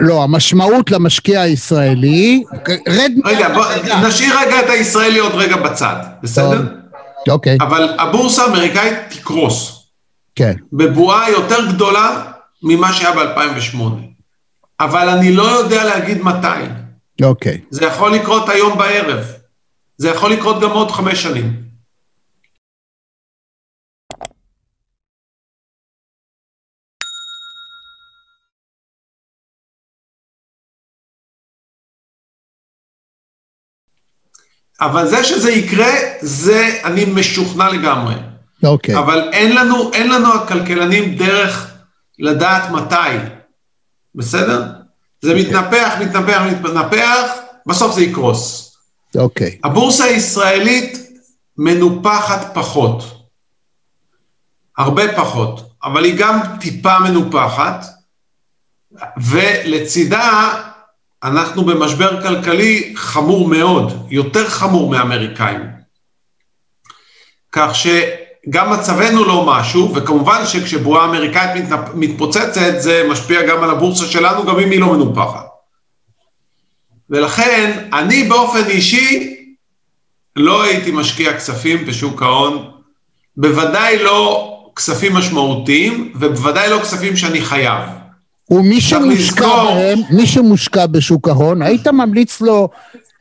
לא, המשמעות למשקיע הישראלי, רד... רגע, בוא, נשאיר רגע את הישראלי עוד רגע בצד, בסדר? אוקיי, אבל הבורסה האמריקאית תקרוס. כן. בבועה יותר גדולה ממה שהיה ב-2008. אבל אני לא יודע להגיד מתי. אוקיי. זה יכול לקרות היום בערב. זה יכול לקרות גם עוד חמש שנים. אבל זה שזה יקרה, זה אני משוכנע לגמרי. אוקיי. אבל אין לנו, אין לנו הכלכלנים דרך לדעת מתי, בסדר? זה מתנפח, מתנפח, מתנפח, בסוף זה יקרוס. אוקיי. הבורסה הישראלית מנופחת פחות. הרבה פחות, אבל היא גם טיפה מנופחת, ולצידה אנחנו במשבר כלכלי חמור מאוד, יותר חמור מאמריקאים. כך שגם מצבנו לא משהו, וכמובן שכשבועה אמריקאית מתפוצצת זה משפיע גם על הבורסה שלנו, גם אם היא לא מנופחת. ולכן אני באופן אישי לא הייתי משקיע כספים בשוק ההון, בוודאי לא כספים משמעותיים, ובוודאי לא כספים שאני חייב. ומי שמושקע בהם, מי שמושקע בשוק ההון, היית ממליץ לו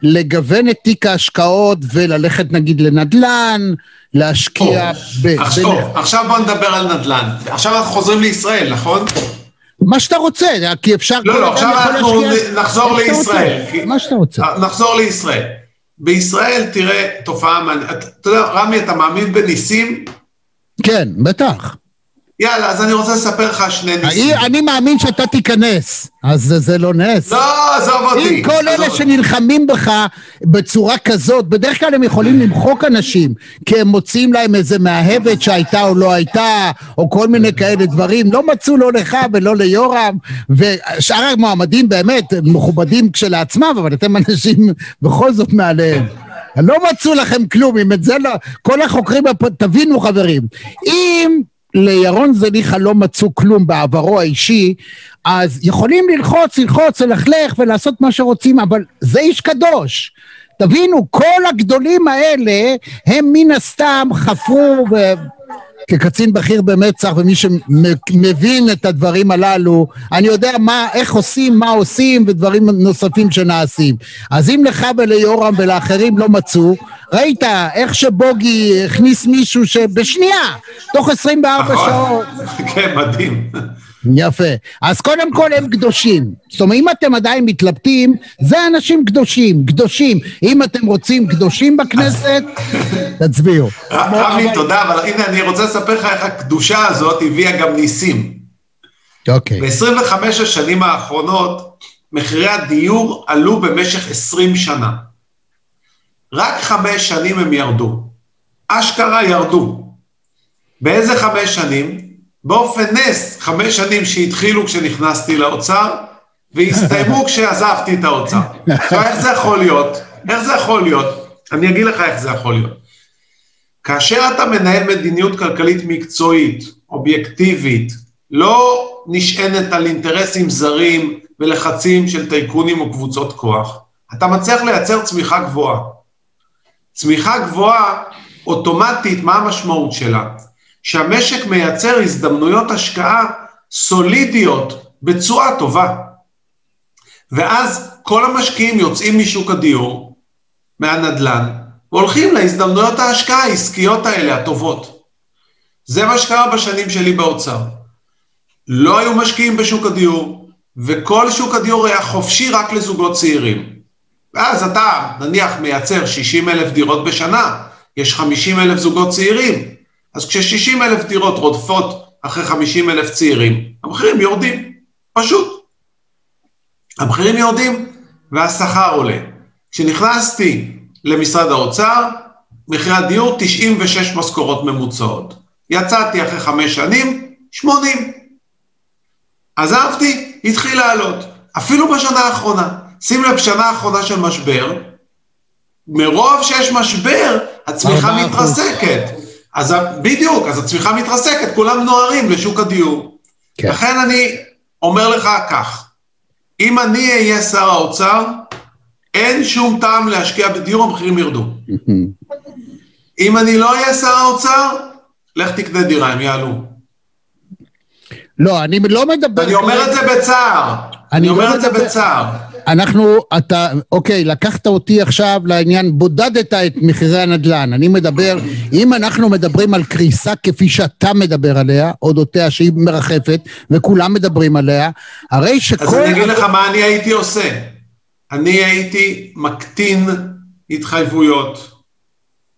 לגוון את תיק ההשקעות וללכת נגיד לנדל"ן, להשקיע ב... עכשיו, ב... עכשיו בוא נדבר על נדל"ן. עכשיו אנחנו חוזרים לישראל, נכון? מה שאתה רוצה, כי אפשר... לא, לא, עכשיו אנחנו נחזור לישראל. מה שאתה רוצה. נחזור לישראל. בישראל תראה תופעה מעניינת. אתה יודע, רמי, אתה מאמין בניסים? כן, בטח. יאללה, אז אני רוצה לספר לך שני ניסים. אני מאמין שאתה תיכנס, אז זה, זה לא נס. לא, עזוב אותי. אם כל אלה שנלחמים בך בצורה כזאת, בדרך כלל הם יכולים למחוק אנשים, כי הם מוצאים להם איזה מאהבת שהייתה או לא הייתה, או כל מיני כאלה דברים. לא מצאו לא לך ולא ליורם, ושאר המועמדים באמת מכובדים כשלעצמם, אבל אתם אנשים בכל זאת מעליהם. לא מצאו לכם כלום, אם את זה לא... כל החוקרים, תבינו חברים, אם לירון זליכה לא מצאו כלום בעברו האישי, אז יכולים ללחוץ, ללחוץ, ללכלך ולעשות מה שרוצים, אבל זה איש קדוש. תבינו, כל הגדולים האלה הם מן הסתם חפרו ו... כקצין בכיר במצ"ח ומי שמבין את הדברים הללו, אני יודע מה, איך עושים, מה עושים ודברים נוספים שנעשים. אז אם לך וליורם ולאחרים לא מצאו, ראית איך שבוגי הכניס מישהו שבשנייה, תוך 24 נכון. שעות. כן, מדהים. יפה. אז קודם כל הם קדושים. זאת אומרת, אם אתם עדיין מתלבטים, זה אנשים קדושים, קדושים. אם אתם רוצים קדושים בכנסת, תצביעו. רמי, תודה, אבל הנה, אני רוצה לספר לך איך הקדושה הזאת הביאה גם ניסים. אוקיי. ב-25 השנים האחרונות, מחירי הדיור עלו במשך 20 שנה. רק חמש שנים הם ירדו. אשכרה ירדו. באיזה חמש שנים? באופן נס, חמש שנים שהתחילו כשנכנסתי לאוצר, והסתיימו כשעזבתי את האוצר. עכשיו, איך זה יכול להיות? איך זה יכול להיות? אני אגיד לך איך זה יכול להיות. כאשר אתה מנהל מדיניות כלכלית מקצועית, אובייקטיבית, לא נשענת על אינטרסים זרים ולחצים של טייקונים או קבוצות כוח, אתה מצליח לייצר צמיחה גבוהה. צמיחה גבוהה, אוטומטית, מה המשמעות שלה? שהמשק מייצר הזדמנויות השקעה סולידיות בתשואה טובה. ואז כל המשקיעים יוצאים משוק הדיור, מהנדל"ן, והולכים להזדמנויות ההשקעה העסקיות האלה, הטובות. זה מה שקרה בשנים שלי באוצר. לא היו משקיעים בשוק הדיור, וכל שוק הדיור היה חופשי רק לזוגות צעירים. ואז אתה, נניח, מייצר 60 אלף דירות בשנה, יש 50 אלף זוגות צעירים, אז כש-60 אלף דירות רודפות אחרי 50 אלף צעירים, המחירים יורדים, פשוט. המחירים יורדים והשכר עולה. כשנכנסתי למשרד האוצר, מחירי הדיור 96 משכורות ממוצעות. יצאתי אחרי חמש שנים, 80. עזבתי, התחיל לעלות. אפילו בשנה האחרונה. שים לב, שנה האחרונה של משבר, מרוב שיש משבר, הצמיחה מתרסקת. אז בדיוק, אז הצמיחה מתרסקת, כולם נוהרים לשוק הדיור. כן. לכן אני אומר לך כך, אם אני אהיה שר האוצר, אין שום טעם להשקיע בדיור, המחירים ירדו. אם אני לא אהיה שר האוצר, לך תקנה דירה, הם יעלו. לא, אני לא מדבר... אני אומר את זה בצער. אני אומר לא את זה בצער. אנחנו, אתה, אוקיי, לקחת אותי עכשיו לעניין, בודדת את מחירי הנדל"ן. אני מדבר, אם אנחנו מדברים על קריסה כפי שאתה מדבר עליה, אודותיה שהיא מרחפת, וכולם מדברים עליה, הרי שכל... אז אני אגיד לך מה אני הייתי עושה. אני הייתי מקטין התחייבויות.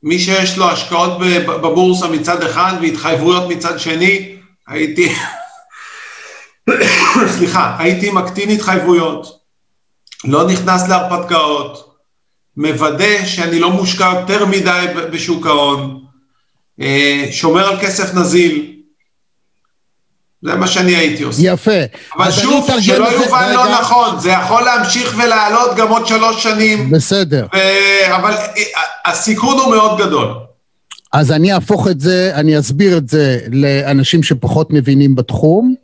מי שיש לו השקעות בבורסה מצד אחד והתחייבויות מצד שני, הייתי... סליחה, הייתי מקטין התחייבויות. לא נכנס להרפתקאות, מוודא שאני לא מושקע יותר מדי בשוק ההון, אה, שומר על כסף נזיל. זה מה שאני הייתי עושה. יפה. אבל שוב, שלא יובן לא נכון, זה יכול להמשיך ולעלות גם עוד שלוש שנים. בסדר. ו... אבל הסיכון הוא מאוד גדול. אז אני אהפוך את זה, אני אסביר את זה לאנשים שפחות מבינים בתחום.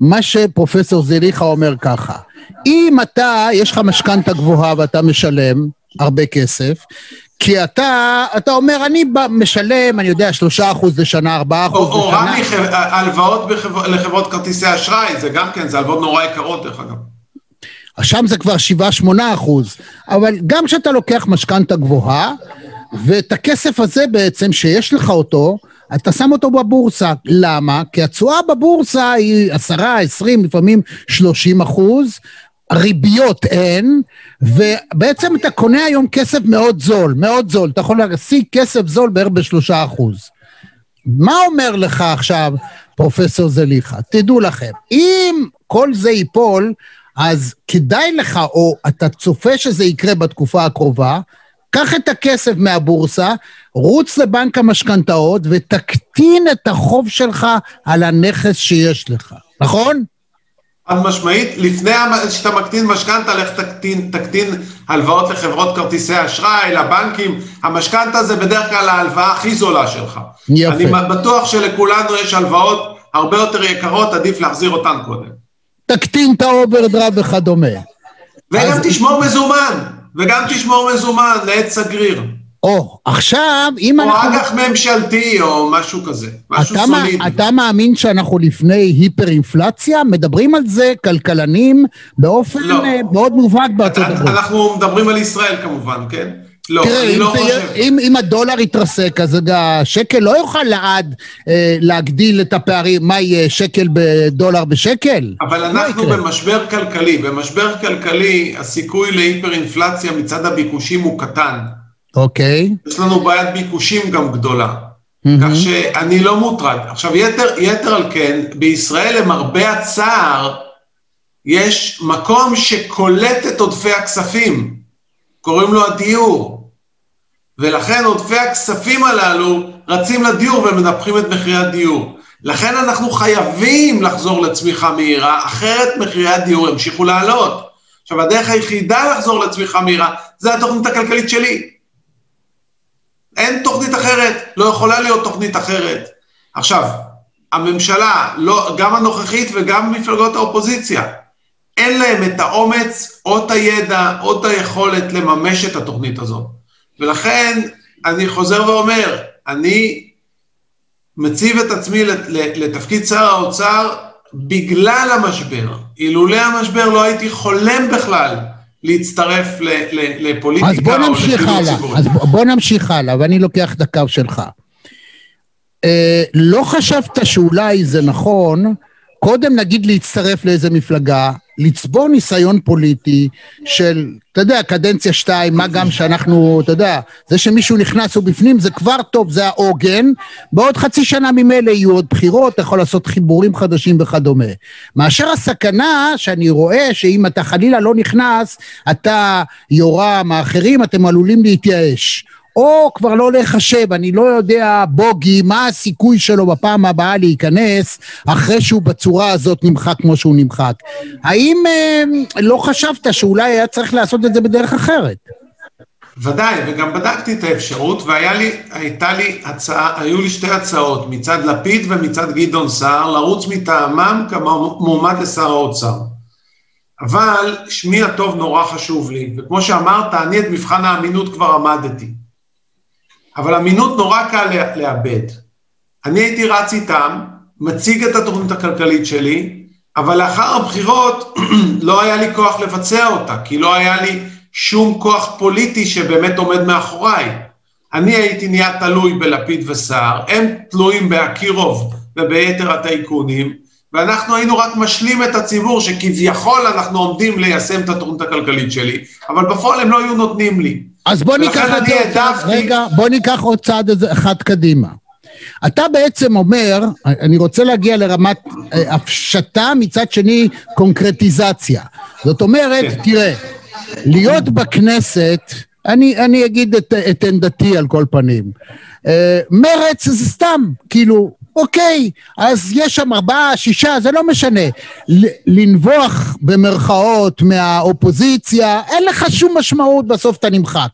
מה שפרופסור זליכה אומר ככה, אם אתה, יש לך משכנתה גבוהה ואתה משלם הרבה כסף, כי אתה, אתה אומר, אני משלם, אני יודע, שלושה אחוז לשנה, ארבעה אחוז לשנה. או רמי, הלוואות לחברות כרטיסי אשראי, זה גם כן, זה הלוואות נורא יקרות דרך אגב. שם זה כבר שבעה, שמונה אחוז, אבל גם כשאתה לוקח משכנתה גבוהה, ואת הכסף הזה בעצם, שיש לך אותו, אתה שם אותו בבורסה. למה? כי התשואה בבורסה היא עשרה, עשרים, לפעמים שלושים אחוז, ריביות אין, ובעצם אתה קונה היום כסף מאוד זול, מאוד זול. אתה יכול להשיג כסף זול בערך בשלושה אחוז. מה אומר לך עכשיו פרופסור זליכה? תדעו לכם, אם כל זה ייפול, אז כדאי לך, או אתה צופה שזה יקרה בתקופה הקרובה, קח את הכסף מהבורסה, רוץ לבנק המשכנתאות ותקטין את החוב שלך על הנכס שיש לך, נכון? חד משמעית, לפני שאתה מקטין משכנתה, לך תקטין, תקטין הלוואות לחברות כרטיסי אשראי, לבנקים. המשכנתה זה בדרך כלל ההלוואה הכי זולה שלך. יפה. אני בטוח שלכולנו יש הלוואות הרבה יותר יקרות, עדיף להחזיר אותן קודם. תקטין את האוברדראפט וכדומה. וגם אז... תשמור מזומן, וגם תשמור מזומן לעת סגריר. או, עכשיו, אם או אנחנו... או אג"ח ממשלתי, או משהו כזה, משהו אתה סולידי. מה, אתה מאמין שאנחנו לפני היפר-אינפלציה? מדברים על זה כלכלנים באופן לא. אה, מאוד מובהק בארצות הברית. אנחנו מדברים על ישראל כמובן, כן? לא, תראה, אני לא חושב. אם, אם הדולר יתרסק, אז השקל לא יוכל לעד אה, להגדיל את הפערים. מה יהיה, שקל בדולר בשקל? אבל לא אנחנו יקרה. במשבר כלכלי. במשבר כלכלי, הסיכוי להיפר-אינפלציה מצד הביקושים הוא קטן. אוקיי. יש לנו בעיית ביקושים גם גדולה. Mm-hmm. כך שאני לא מוטרד. עכשיו, יתר, יתר על כן, בישראל למרבה הצער, יש מקום שקולט את עודפי הכספים, קוראים לו הדיור. ולכן עודפי הכספים הללו רצים לדיור ומנפחים את מחירי הדיור. לכן אנחנו חייבים לחזור לצמיחה מהירה, אחרת מחירי הדיור ימשיכו לעלות. עכשיו, הדרך היחידה לחזור לצמיחה מהירה זה התוכנית הכלכלית שלי. אין תוכנית אחרת, לא יכולה להיות תוכנית אחרת. עכשיו, הממשלה, לא, גם הנוכחית וגם מפלגות האופוזיציה, אין להם את האומץ או את הידע או את היכולת לממש את התוכנית הזאת. ולכן אני חוזר ואומר, אני מציב את עצמי לתפקיד שר האוצר בגלל המשבר. אילולא המשבר לא הייתי חולם בכלל להצטרף לפוליטיקה אז בוא נמשיך הלאה, אז בוא נמשיך הלאה, ואני לוקח את הקו שלך. אה, לא חשבת שאולי זה נכון, קודם נגיד להצטרף לאיזה מפלגה, לצבור ניסיון פוליטי של, אתה יודע, קדנציה שתיים, מה גם שאנחנו, אתה יודע, זה שמישהו נכנס ובפנים זה כבר טוב, זה העוגן, בעוד חצי שנה ממילא יהיו עוד בחירות, אתה יכול לעשות חיבורים חדשים וכדומה. מאשר הסכנה שאני רואה שאם אתה חלילה לא נכנס, אתה יורם, האחרים, אתם עלולים להתייאש. או כבר לא לחשב, אני לא יודע, בוגי, מה הסיכוי שלו בפעם הבאה להיכנס אחרי שהוא בצורה הזאת נמחק כמו שהוא נמחק. האם אה, לא חשבת שאולי היה צריך לעשות את זה בדרך אחרת? ודאי, וגם בדקתי את האפשרות, והייתה לי הצעה, היו לי שתי הצעות, מצד לפיד ומצד גדעון סער, לרוץ מטעמם כמועמד לשר האוצר. אבל שמי הטוב נורא חשוב לי, וכמו שאמרת, אני את מבחן האמינות כבר עמדתי. אבל אמינות נורא קל לאבד. אני הייתי רץ איתם, מציג את התוכנית הכלכלית שלי, אבל לאחר הבחירות לא היה לי כוח לבצע אותה, כי לא היה לי שום כוח פוליטי שבאמת עומד מאחוריי. אני הייתי נהיה תלוי בלפיד וסער, הם תלויים באקירוב וביתר הטייקונים, ואנחנו היינו רק משלים את הציבור שכביכול אנחנו עומדים ליישם את התוכנית הכלכלית שלי, אבל בפועל הם לא היו נותנים לי. אז בוא ניקח את זה. רגע, בוא ניקח עוד צעד אחד קדימה. אתה בעצם אומר, אני רוצה להגיע לרמת אה, הפשטה, מצד שני קונקרטיזציה. זאת אומרת, כן. תראה, להיות בכנסת אני, אני אגיד את, את עמדתי על כל פנים. אה, מרץ זה סתם, כאילו, אוקיי, אז יש שם ארבעה, שישה, זה לא משנה. לנבוח במרכאות מהאופוזיציה, אין לך שום משמעות, בסוף אתה נמחק.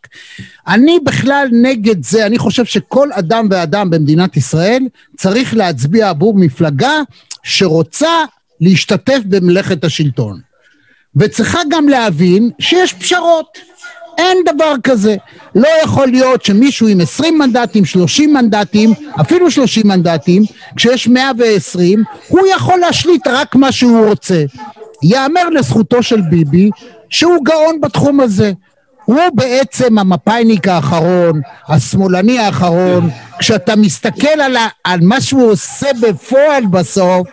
אני בכלל נגד זה, אני חושב שכל אדם ואדם במדינת ישראל צריך להצביע עבור מפלגה שרוצה להשתתף במלאכת השלטון. וצריכה גם להבין שיש פשרות. אין דבר כזה. לא יכול להיות שמישהו עם 20 מנדטים, 30 מנדטים, אפילו 30 מנדטים, כשיש 120, הוא יכול להשליט רק מה שהוא רוצה. יאמר לזכותו של ביבי שהוא גאון בתחום הזה. הוא בעצם המפאיניק האחרון, השמאלני האחרון, כשאתה מסתכל על, ה, על מה שהוא עושה בפועל בסוף,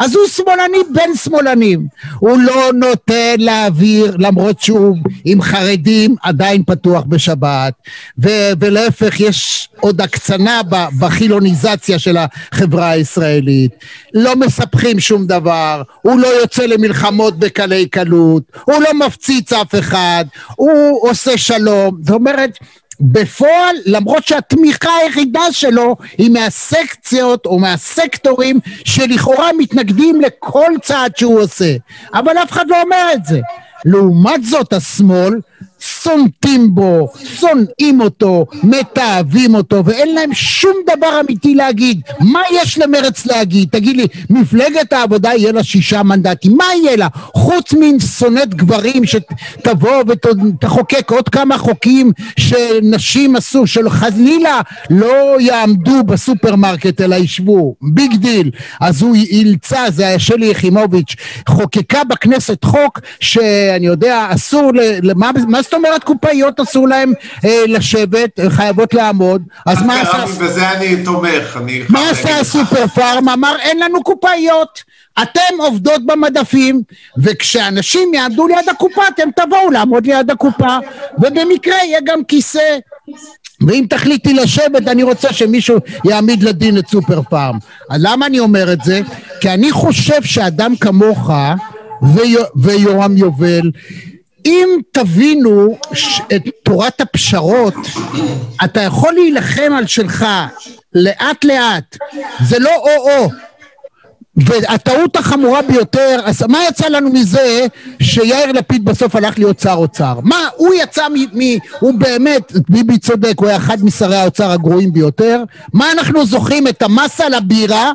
אז הוא שמאלני בין שמאלנים. הוא לא נותן להעביר, למרות שהוא עם חרדים עדיין פתוח בשבת, ו- ולהפך יש עוד הקצנה בחילוניזציה של החברה הישראלית. לא מספחים שום דבר, הוא לא יוצא למלחמות בקלי קלות, הוא לא מפציץ אף אחד, הוא עושה שלום. זאת אומרת, בפועל, למרות שהתמיכה היחידה שלו היא מהסקציות או מהסקטורים שלכאורה מתנגדים לכל צעד שהוא עושה. אבל אף אחד לא אומר את זה. לעומת זאת השמאל סונטים בו, שונאים אותו, מתעבים אותו, ואין להם שום דבר אמיתי להגיד. מה יש למרץ להגיד? תגיד לי, מפלגת העבודה יהיה לה שישה מנדטים, מה יהיה לה? חוץ משונאת גברים שתבוא ותחוקק עוד כמה חוקים שנשים עשו, שחלילה לא יעמדו בסופרמרקט אלא ישבו, big deal. אז הוא אילצה, זה היה שלי יחימוביץ', חוקקה בכנסת חוק שאני יודע, אסור, למה, מה זאת אומרת קופאיות אסור להם אה, לשבת, חייבות לעמוד, אז מה עשה... בזה אני תומך, אני... מה עשה הסופר פארם? אמר אין לנו קופאיות, אתם עובדות במדפים, וכשאנשים יעמדו ליד הקופה אתם תבואו לעמוד ליד הקופה, ובמקרה יהיה גם כיסא. ואם תחליטי לשבת, אני רוצה שמישהו יעמיד לדין את סופר פארם. למה אני אומר את זה? כי אני חושב שאדם כמוך ויורם יובל אם תבינו את תורת הפשרות, אתה יכול להילחם על שלך לאט לאט, זה לא או-או. והטעות החמורה ביותר, אז מה יצא לנו מזה שיאיר לפיד בסוף הלך להיות שר אוצר? מה, הוא יצא מ... מ הוא באמת, ביבי צודק, הוא היה אחד משרי האוצר הגרועים ביותר. מה אנחנו זוכרים? את המס על הבירה,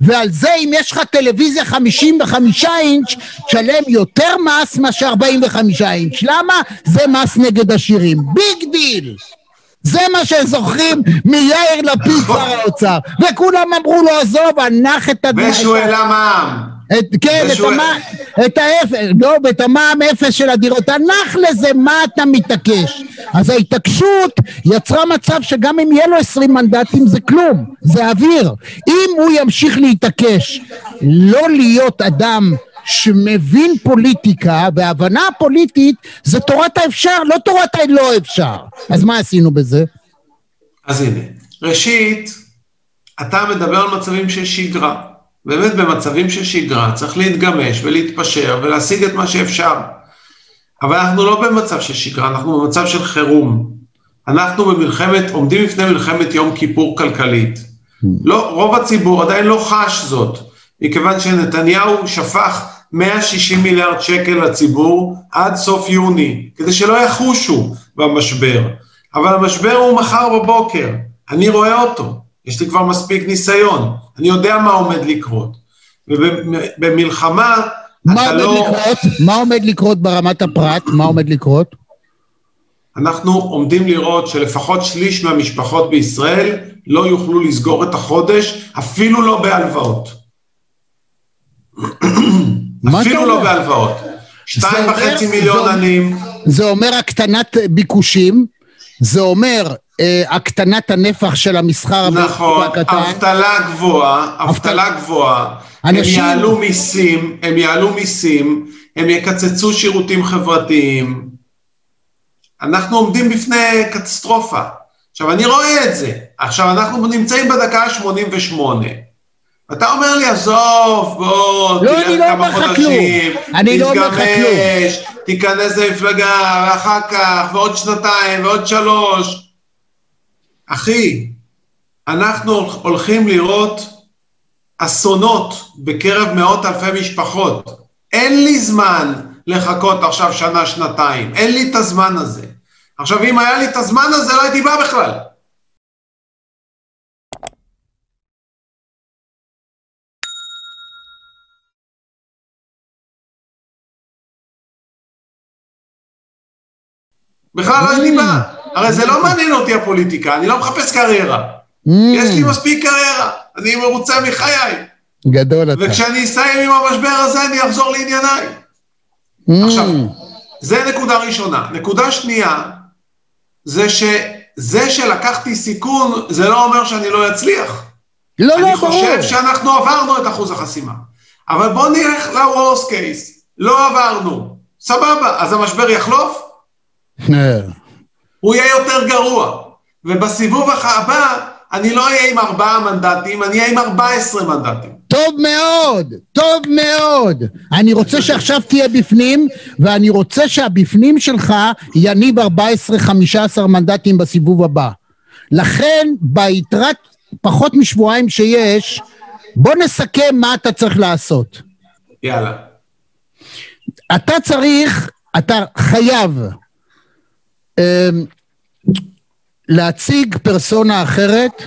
ועל זה אם יש לך טלוויזיה 55 אינץ', תשלם יותר מס מאשר 45 אינץ'. למה? זה מס נגד עשירים. Big deal! זה מה שזוכרים מיאיר לפיד שר האוצר וכולם אמרו לו עזוב הנח את הדבר ושהוא העלה מע"מ את, כן, את, המע... את האפס, לא, ואת המע"מ אפס של הדירות, הנח לזה, מה אתה מתעקש? אז ההתעקשות יצרה מצב שגם אם יהיה לו עשרים מנדטים זה כלום, זה אוויר. אם הוא ימשיך להתעקש לא להיות אדם שמבין פוליטיקה, והבנה פוליטית זה תורת האפשר, לא תורת הלא אפשר. אז מה עשינו בזה? אז הנה, ראשית, אתה מדבר על מצבים של שגרה. באמת במצבים של שגרה צריך להתגמש ולהתפשר ולהשיג את מה שאפשר. אבל אנחנו לא במצב של שגרה, אנחנו במצב של חירום. אנחנו במלחמת, עומדים לפני מלחמת יום כיפור כלכלית. לא, רוב הציבור עדיין לא חש זאת, מכיוון שנתניהו שפך 160 מיליארד שקל לציבור עד סוף יוני, כדי שלא יחושו במשבר. אבל המשבר הוא מחר בבוקר, אני רואה אותו, יש לי כבר מספיק ניסיון, אני יודע מה עומד לקרות. ובמלחמה אתה לא... לקרות? מה עומד לקרות ברמת הפרט? מה עומד לקרות? אנחנו עומדים לראות שלפחות שליש מהמשפחות בישראל לא יוכלו לסגור את החודש, אפילו לא בהלוואות. אפילו לא בהלוואות. שתיים וחצי מיליון עניים. זה אומר הקטנת ביקושים, זה אומר אה, הקטנת הנפח של המסחר נכון, אבטלה גבוהה, אבטלה גבוהה, אנשים... הם יעלו מיסים, הם יעלו מיסים, הם יקצצו שירותים חברתיים. אנחנו עומדים בפני קטסטרופה. עכשיו, אני רואה את זה. עכשיו, אנחנו נמצאים בדקה ה-88. אתה אומר לי, עזוב, בוא, לא, אני לא אומר לך כלום. אני לא אומר לך כלום. תיכנס למפלגה, ואחר כך, ועוד שנתיים, ועוד שלוש. אחי, אנחנו הולכים לראות אסונות בקרב מאות אלפי משפחות. אין לי זמן לחכות עכשיו שנה, שנתיים. אין לי את הזמן הזה. עכשיו, אם היה לי את הזמן הזה, לא הייתי בא בכלל. בכלל לא הייתי בא. הרי זה לא מעניין אותי הפוליטיקה, אני לא מחפש קריירה. יש לי מספיק קריירה, אני מרוצה מחיי. גדול אתה. וכשאני אסיים עם המשבר הזה, אני אחזור לענייניי. עכשיו, זה נקודה ראשונה. נקודה שנייה, זה שזה שלקחתי סיכון, זה לא אומר שאני לא אצליח. לא, לא, ברור. אני חושב שאנחנו עברנו את אחוז החסימה. אבל בואו נלך ל-Worst case. לא עברנו. סבבה, אז המשבר יחלוף? הוא יהיה יותר גרוע. ובסיבוב הבא, אני לא אהיה עם ארבעה מנדטים, אני אהיה עם ארבע עשרה מנדטים. טוב מאוד, טוב מאוד. אני רוצה שעכשיו תהיה בפנים, ואני רוצה שהבפנים שלך יניב 14-15 מנדטים בסיבוב הבא. לכן, ביתרת פחות משבועיים שיש, בוא נסכם מה אתה צריך לעשות. יאללה. אתה צריך, אתה חייב להציג פרסונה אחרת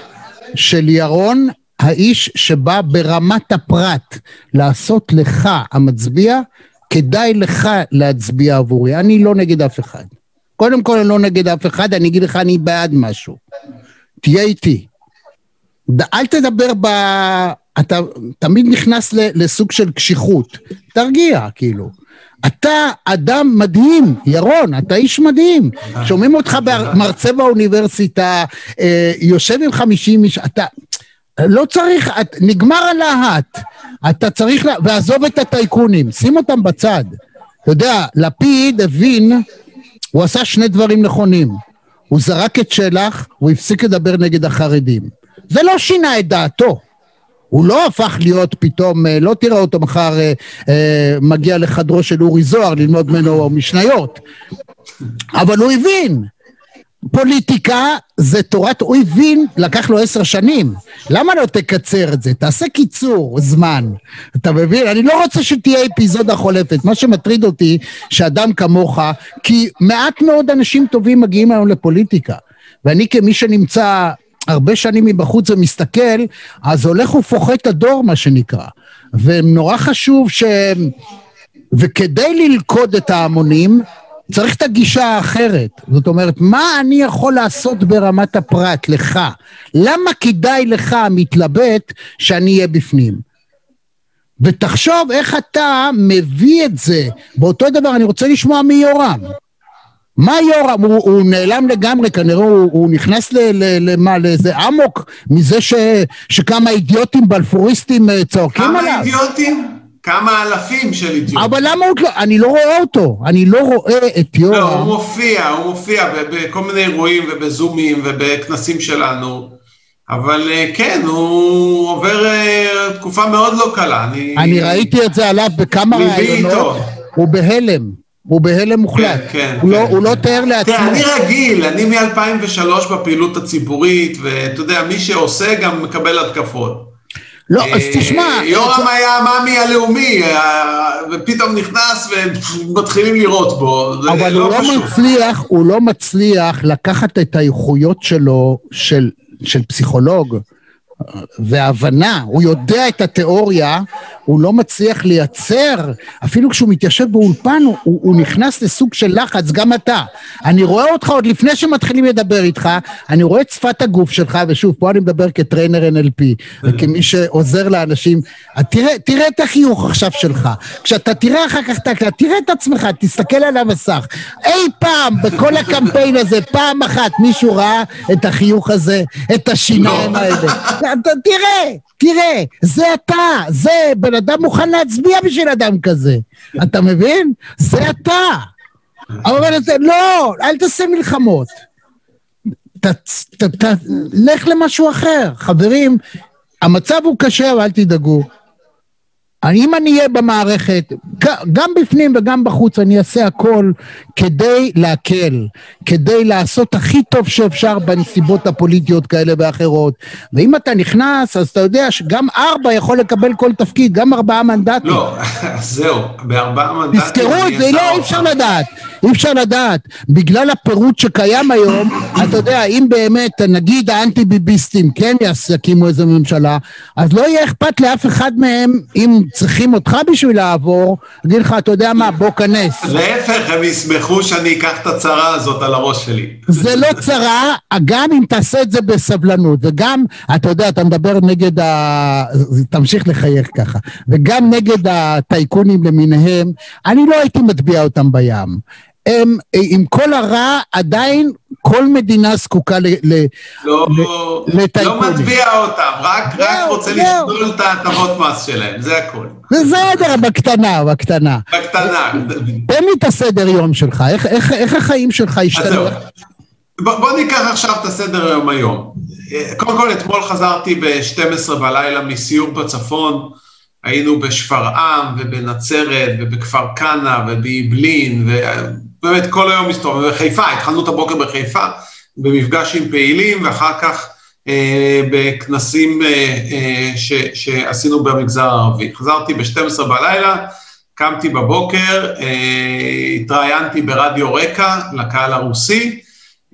של ירון, האיש שבא ברמת הפרט לעשות לך, המצביע, כדאי לך להצביע עבורי. אני לא נגד אף אחד. קודם כל אני לא נגד אף אחד, אני אגיד לך אני בעד משהו. תהיה איתי. אל תדבר ב... אתה תמיד נכנס לסוג של קשיחות. תרגיע, כאילו. אתה אדם מדהים, ירון, אתה איש מדהים. שומעים אותך מרצה באוניברסיטה, אה, יושב עם חמישים איש, אתה... לא צריך, את, נגמר הלהט. אתה צריך, לה, ועזוב את הטייקונים, שים אותם בצד. אתה יודע, לפיד הבין, הוא עשה שני דברים נכונים. הוא זרק את שלח, הוא הפסיק לדבר נגד החרדים. זה לא שינה את דעתו. הוא לא הפך להיות פתאום, אה, לא תראה אותו מחר אה, אה, מגיע לחדרו של אורי זוהר ללמוד ממנו משניות. אבל הוא הבין. פוליטיקה זה תורת, הוא הבין, לקח לו עשר שנים. למה לא תקצר את זה? תעשה קיצור זמן. אתה מבין? אני לא רוצה שתהיה אפיזודה חולפת. מה שמטריד אותי, שאדם כמוך, כי מעט מאוד אנשים טובים מגיעים היום לפוליטיקה. ואני כמי שנמצא הרבה שנים מבחוץ ומסתכל, אז הולך ופוחת הדור, מה שנקרא. ונורא חשוב ש... וכדי ללכוד את ההמונים, צריך את הגישה האחרת. זאת אומרת, מה אני יכול לעשות ברמת הפרט, לך? למה כדאי לך, המתלבט, שאני אהיה בפנים? ותחשוב איך אתה מביא את זה. באותו דבר, אני רוצה לשמוע מיורם. מה יורם? הוא, הוא נעלם לגמרי, כנראה הוא, הוא נכנס למה, לאיזה אמוק מזה ש, שכמה אידיוטים בלפוריסטים אה, צועקים כמה עליו. כמה אידיוטים? כמה אלפים של אידיוטים. אבל למה הוא לא... אני לא רואה אותו, אני לא רואה את יורם. לא, הוא מופיע, הוא מופיע בכל מיני אירועים ובזומים ובכנסים שלנו. אבל אה, כן, הוא עובר אה, תקופה מאוד לא קלה. אני, אני ראיתי את זה עליו בכמה ראיונות. הוא בהלם. הוא בהלם מוחלט. כן, כן. הוא, לא- כן. לא, הוא לא תאר לעצמו. תראה, אני רגיל, אני מ-2003 בפעילות הציבורית, ואתה יודע, מי שעושה גם מקבל התקפות. לא, אז אה, תשמע... יורם היה המאמי הלאומי, אה, ופתאום נכנס ומתחילים לראות בו, אבל לא הוא לא מצליח, הוא לא מצליח לקחת את האיכויות שלו, של, של פסיכולוג, והבנה, הוא יודע את התיאוריה, הוא לא מצליח לייצר, אפילו כשהוא מתיישב באולפן, הוא, הוא נכנס לסוג של לחץ, גם אתה. אני רואה אותך עוד לפני שמתחילים לדבר איתך, אני רואה את שפת הגוף שלך, ושוב, פה אני מדבר כטריינר NLP, וכמי שעוזר לאנשים. תראה, תראה את החיוך עכשיו שלך. כשאתה תראה אחר כך, תראה את עצמך, תסתכל על המסך. אי פעם, בכל הקמפיין הזה, פעם אחת מישהו ראה את החיוך הזה, את השיניים לא. האלה. תראה, תראה, זה אתה, זה, בן אדם מוכן להצביע בשביל אדם כזה. אתה מבין? זה אתה. אבל אתה, לא, אל תעשה מלחמות. ת, ת, ת, לך למשהו אחר. חברים, המצב הוא קשה, אבל אל תדאגו. אם אני אהיה במערכת, גם בפנים וגם בחוץ, אני אעשה הכל כדי להקל, כדי לעשות הכי טוב שאפשר בנסיבות הפוליטיות כאלה ואחרות. ואם אתה נכנס, אז אתה יודע שגם ארבע יכול לקבל כל תפקיד, גם ארבעה מנדטים. לא, זהו, בארבעה מנדטים... תזכרו את זה, לא, אי אפשר לדעת. אי אפשר לדעת. בגלל הפירוט שקיים היום, אתה יודע, אם באמת, נגיד האנטי-ביביסטים כן יקימו איזה ממשלה, אז לא יהיה אכפת לאף אחד מהם, אם צריכים אותך בשביל לעבור, אגיד לך, אתה יודע מה, בוא כנס. להפך, הם ישמחו שאני אקח את הצרה הזאת על הראש שלי. זה לא צרה, גם אם תעשה את זה בסבלנות, וגם, אתה יודע, אתה מדבר נגד ה... תמשיך לחייך ככה, וגם נגד הטייקונים למיניהם, אני לא הייתי מטביע אותם בים. הם, עם כל הרע, עדיין כל מדינה זקוקה ל, ל, לא, לטייקונים. לא מטביע אותם, רק, לא, רק רוצה לא. לשלול את ההטבות מס שלהם, זה הכל. בסדר, בקטנה, בקטנה. בקטנה. תן לי את הסדר יום שלך, איך, איך, איך החיים שלך השתנו? בוא, בוא ניקח עכשיו את הסדר יום היום. קודם כל, אתמול חזרתי ב-12 בלילה מסיור בצפון. היינו בשפרעם ובנצרת ובכפר כנא ובאעבלין ובאמת כל היום מסתובבים בחיפה, התחלנו את הבוקר בחיפה במפגש עם פעילים ואחר כך אה, בכנסים אה, אה, ש, שעשינו במגזר הערבי. חזרתי ב-12 בלילה, קמתי בבוקר, אה, התראיינתי ברדיו רקע לקהל הרוסי,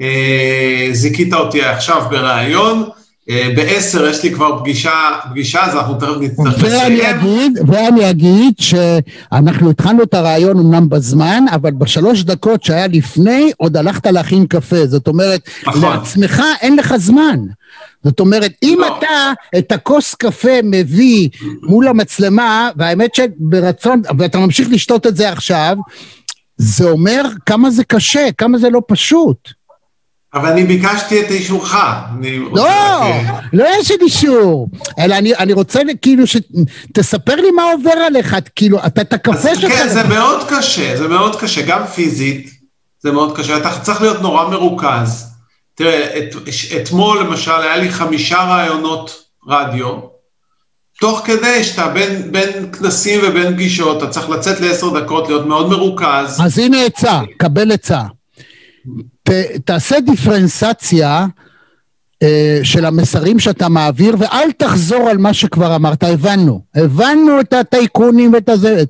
אה, זיכית אותי עכשיו בריאיון, אה, בעשר יש לי כבר פגישה, פגישה, אז אנחנו תכף נצטרך לסיים. ואני אגיד שאנחנו התחלנו את הרעיון אמנם בזמן, אבל בשלוש דקות שהיה לפני, עוד הלכת להכין קפה. זאת אומרת, נכון. לעצמך אין לך זמן. זאת אומרת, אם לא. אתה את הכוס קפה מביא מול המצלמה, והאמת שברצון, ואתה ממשיך לשתות את זה עכשיו, זה אומר כמה זה קשה, כמה זה לא פשוט. אבל אני ביקשתי את אישורך. לא, לא יש לי אישור. אלא אני, אני רוצה כאילו שתספר לי מה עובר עליך, כאילו, אתה את הקפה שלך... כן, זה מאוד קשה, זה מאוד קשה, גם פיזית, זה מאוד קשה. אתה צריך להיות נורא מרוכז. תראה, את, אתמול למשל היה לי חמישה ראיונות רדיו, תוך כדי שאתה בין, בין כנסים ובין פגישות, אתה צריך לצאת לעשר דקות, להיות מאוד מרוכז. אז הנה עצה, קבל עצה. ת, תעשה דיפרנציאציה אה, של המסרים שאתה מעביר, ואל תחזור על מה שכבר אמרת, הבנו. הבנו את הטייקונים ואת הזה.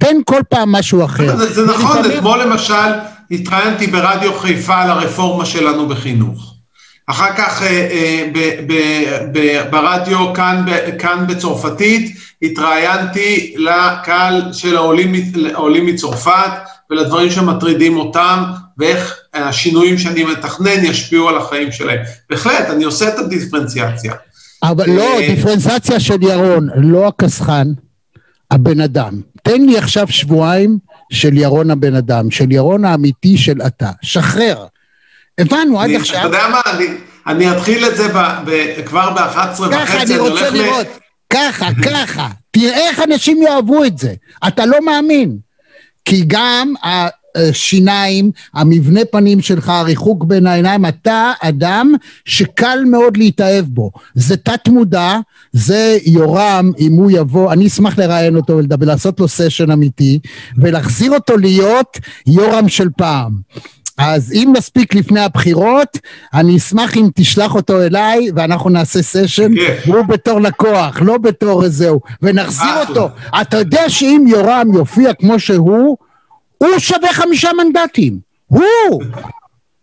תן כל פעם משהו אחר. זה, זה נכון, אתמול למשל התראיינתי ברדיו חיפה על הרפורמה שלנו בחינוך. אחר כך אה, אה, ב, ב, ב, ברדיו כאן, ב, כאן בצרפתית התראיינתי לקהל של העולים, העולים מצרפת ולדברים שמטרידים אותם ואיך השינויים שאני מתכנן ישפיעו על החיים שלהם. בהחלט, אני עושה את הדיפרנציאציה. אבל לא, אה, דיפרנציאציה של ירון, לא הקסחן, הבן אדם. תן לי עכשיו שבועיים של ירון הבן אדם, של ירון האמיתי של אתה. שחרר. הבנו עד עכשיו. אתה יודע מה, אני, אני אתחיל את זה ב, ב, כבר ב-11 וחצי. ככה אני רוצה לראות. ל... ככה, ככה. תראה איך אנשים יאהבו את זה. אתה לא מאמין. כי גם השיניים, המבנה פנים שלך, הריחוק בין העיניים, אתה אדם שקל מאוד להתאהב בו. זה תת מודע, זה יורם, אם הוא יבוא, אני אשמח לראיין אותו ולדבר, לעשות לו סשן אמיתי, ולהחזיר אותו להיות יורם של פעם. אז אם נספיק לפני הבחירות, אני אשמח אם תשלח אותו אליי ואנחנו נעשה סשן, הוא בתור לקוח, לא בתור איזהו, ונחזיר אותו. אתה יודע שאם יורם יופיע כמו שהוא, הוא שווה חמישה מנדטים. הוא!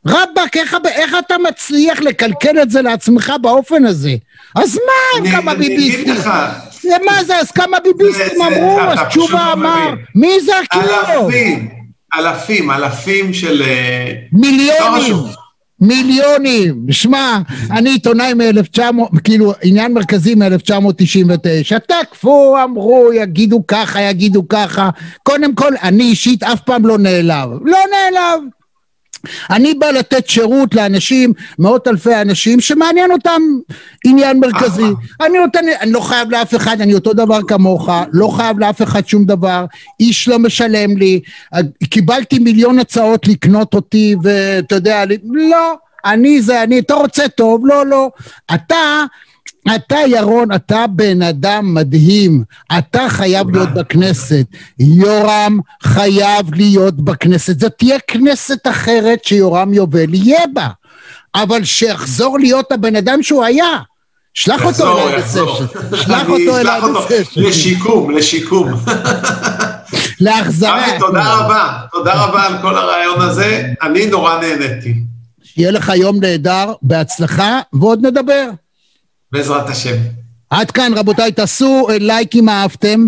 רבאק, איך, איך אתה מצליח לקלקל את זה לעצמך באופן הזה? אז מה, כמה ביביסטים? מה זה, אז כמה ביביסטים אמרו, אז תשובה לא אמר, מי זה הכאילו? אלפים, אלפים, אלפים של... אה, מיליונים. מיליונים. שמע, אני עיתונאי מ-1900, כאילו, עניין מרכזי מ-1999. תקפו, אמרו, יגידו ככה, יגידו ככה. קודם כל, אני אישית אף פעם לא נעלב. לא נעלב. אני בא לתת שירות לאנשים, מאות אלפי אנשים, שמעניין אותם עניין מרכזי. אני נותן, אני לא חייב לאף אחד, אני אותו דבר כמוך, לא חייב לאף אחד שום דבר, איש לא משלם לי, קיבלתי מיליון הצעות לקנות אותי, ואתה יודע, לא, אני זה אני, אתה רוצה טוב, לא, לא. אתה אתה, ירון, אתה בן אדם מדהים. אתה חייב להיות בכנסת. יורם חייב להיות בכנסת. זאת תהיה כנסת אחרת שיורם יובל יהיה בה. אבל שיחזור להיות הבן אדם שהוא היה. שלח אותו אליי לסשן. שלח אותו אליי לסשן. לשיקום, לשיקום. להחזרה. אבי, תודה רבה. תודה רבה על כל הרעיון הזה. אני נורא נהניתי. שיהיה לך יום נהדר, בהצלחה, ועוד נדבר. בעזרת השם. עד כאן, רבותיי, תעשו לייק אם אהבתם.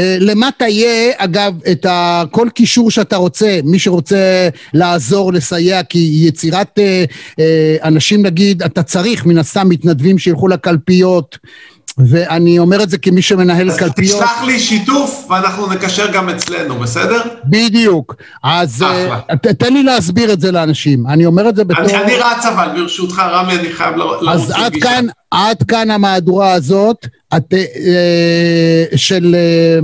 למטה יהיה, אגב, את כל קישור שאתה רוצה, מי שרוצה לעזור, לסייע, כי יצירת אנשים, נגיד, אתה צריך מן הסתם מתנדבים שילכו לקלפיות, ואני אומר את זה כמי שמנהל קלפיות. תשלח לי שיתוף ואנחנו נקשר גם אצלנו, בסדר? בדיוק. אז אחלה. אה, ת- תן לי להסביר את זה לאנשים. אני אומר את זה בתור... אני, אני רץ אבל, ברשותך, רמי, אני חייב ל- לרוץ אז עד. כאן, עד כאן המהדורה הזאת את, אה, של, אה,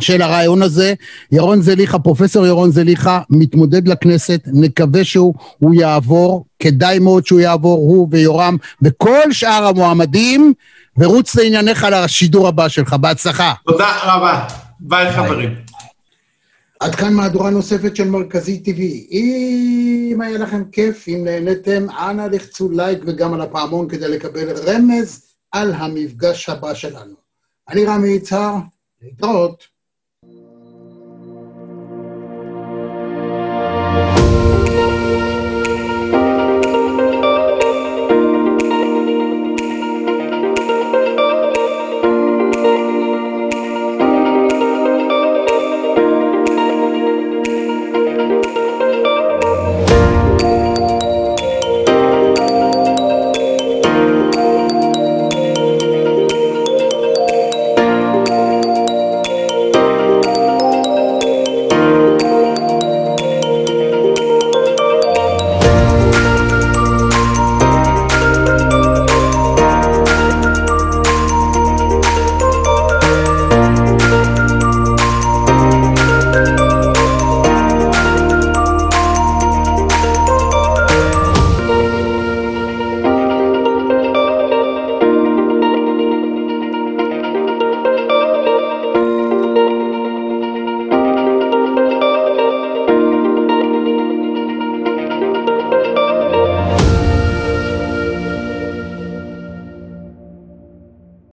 של הרעיון הזה. ירון זליכה, פרופסור ירון זליכה, מתמודד לכנסת, נקווה שהוא הוא יעבור, כדאי מאוד שהוא יעבור, הוא ויורם וכל שאר המועמדים, ורוץ לענייניך לשידור הבא שלך. בהצלחה. תודה רבה. ביי חברים. עד כאן מהדורה נוספת של מרכזי TV. אם היה לכם כיף, אם נהניתם, אנא לחצו לייק וגם על הפעמון כדי לקבל רמז על המפגש הבא שלנו. אני רמי יצהר, להתראות.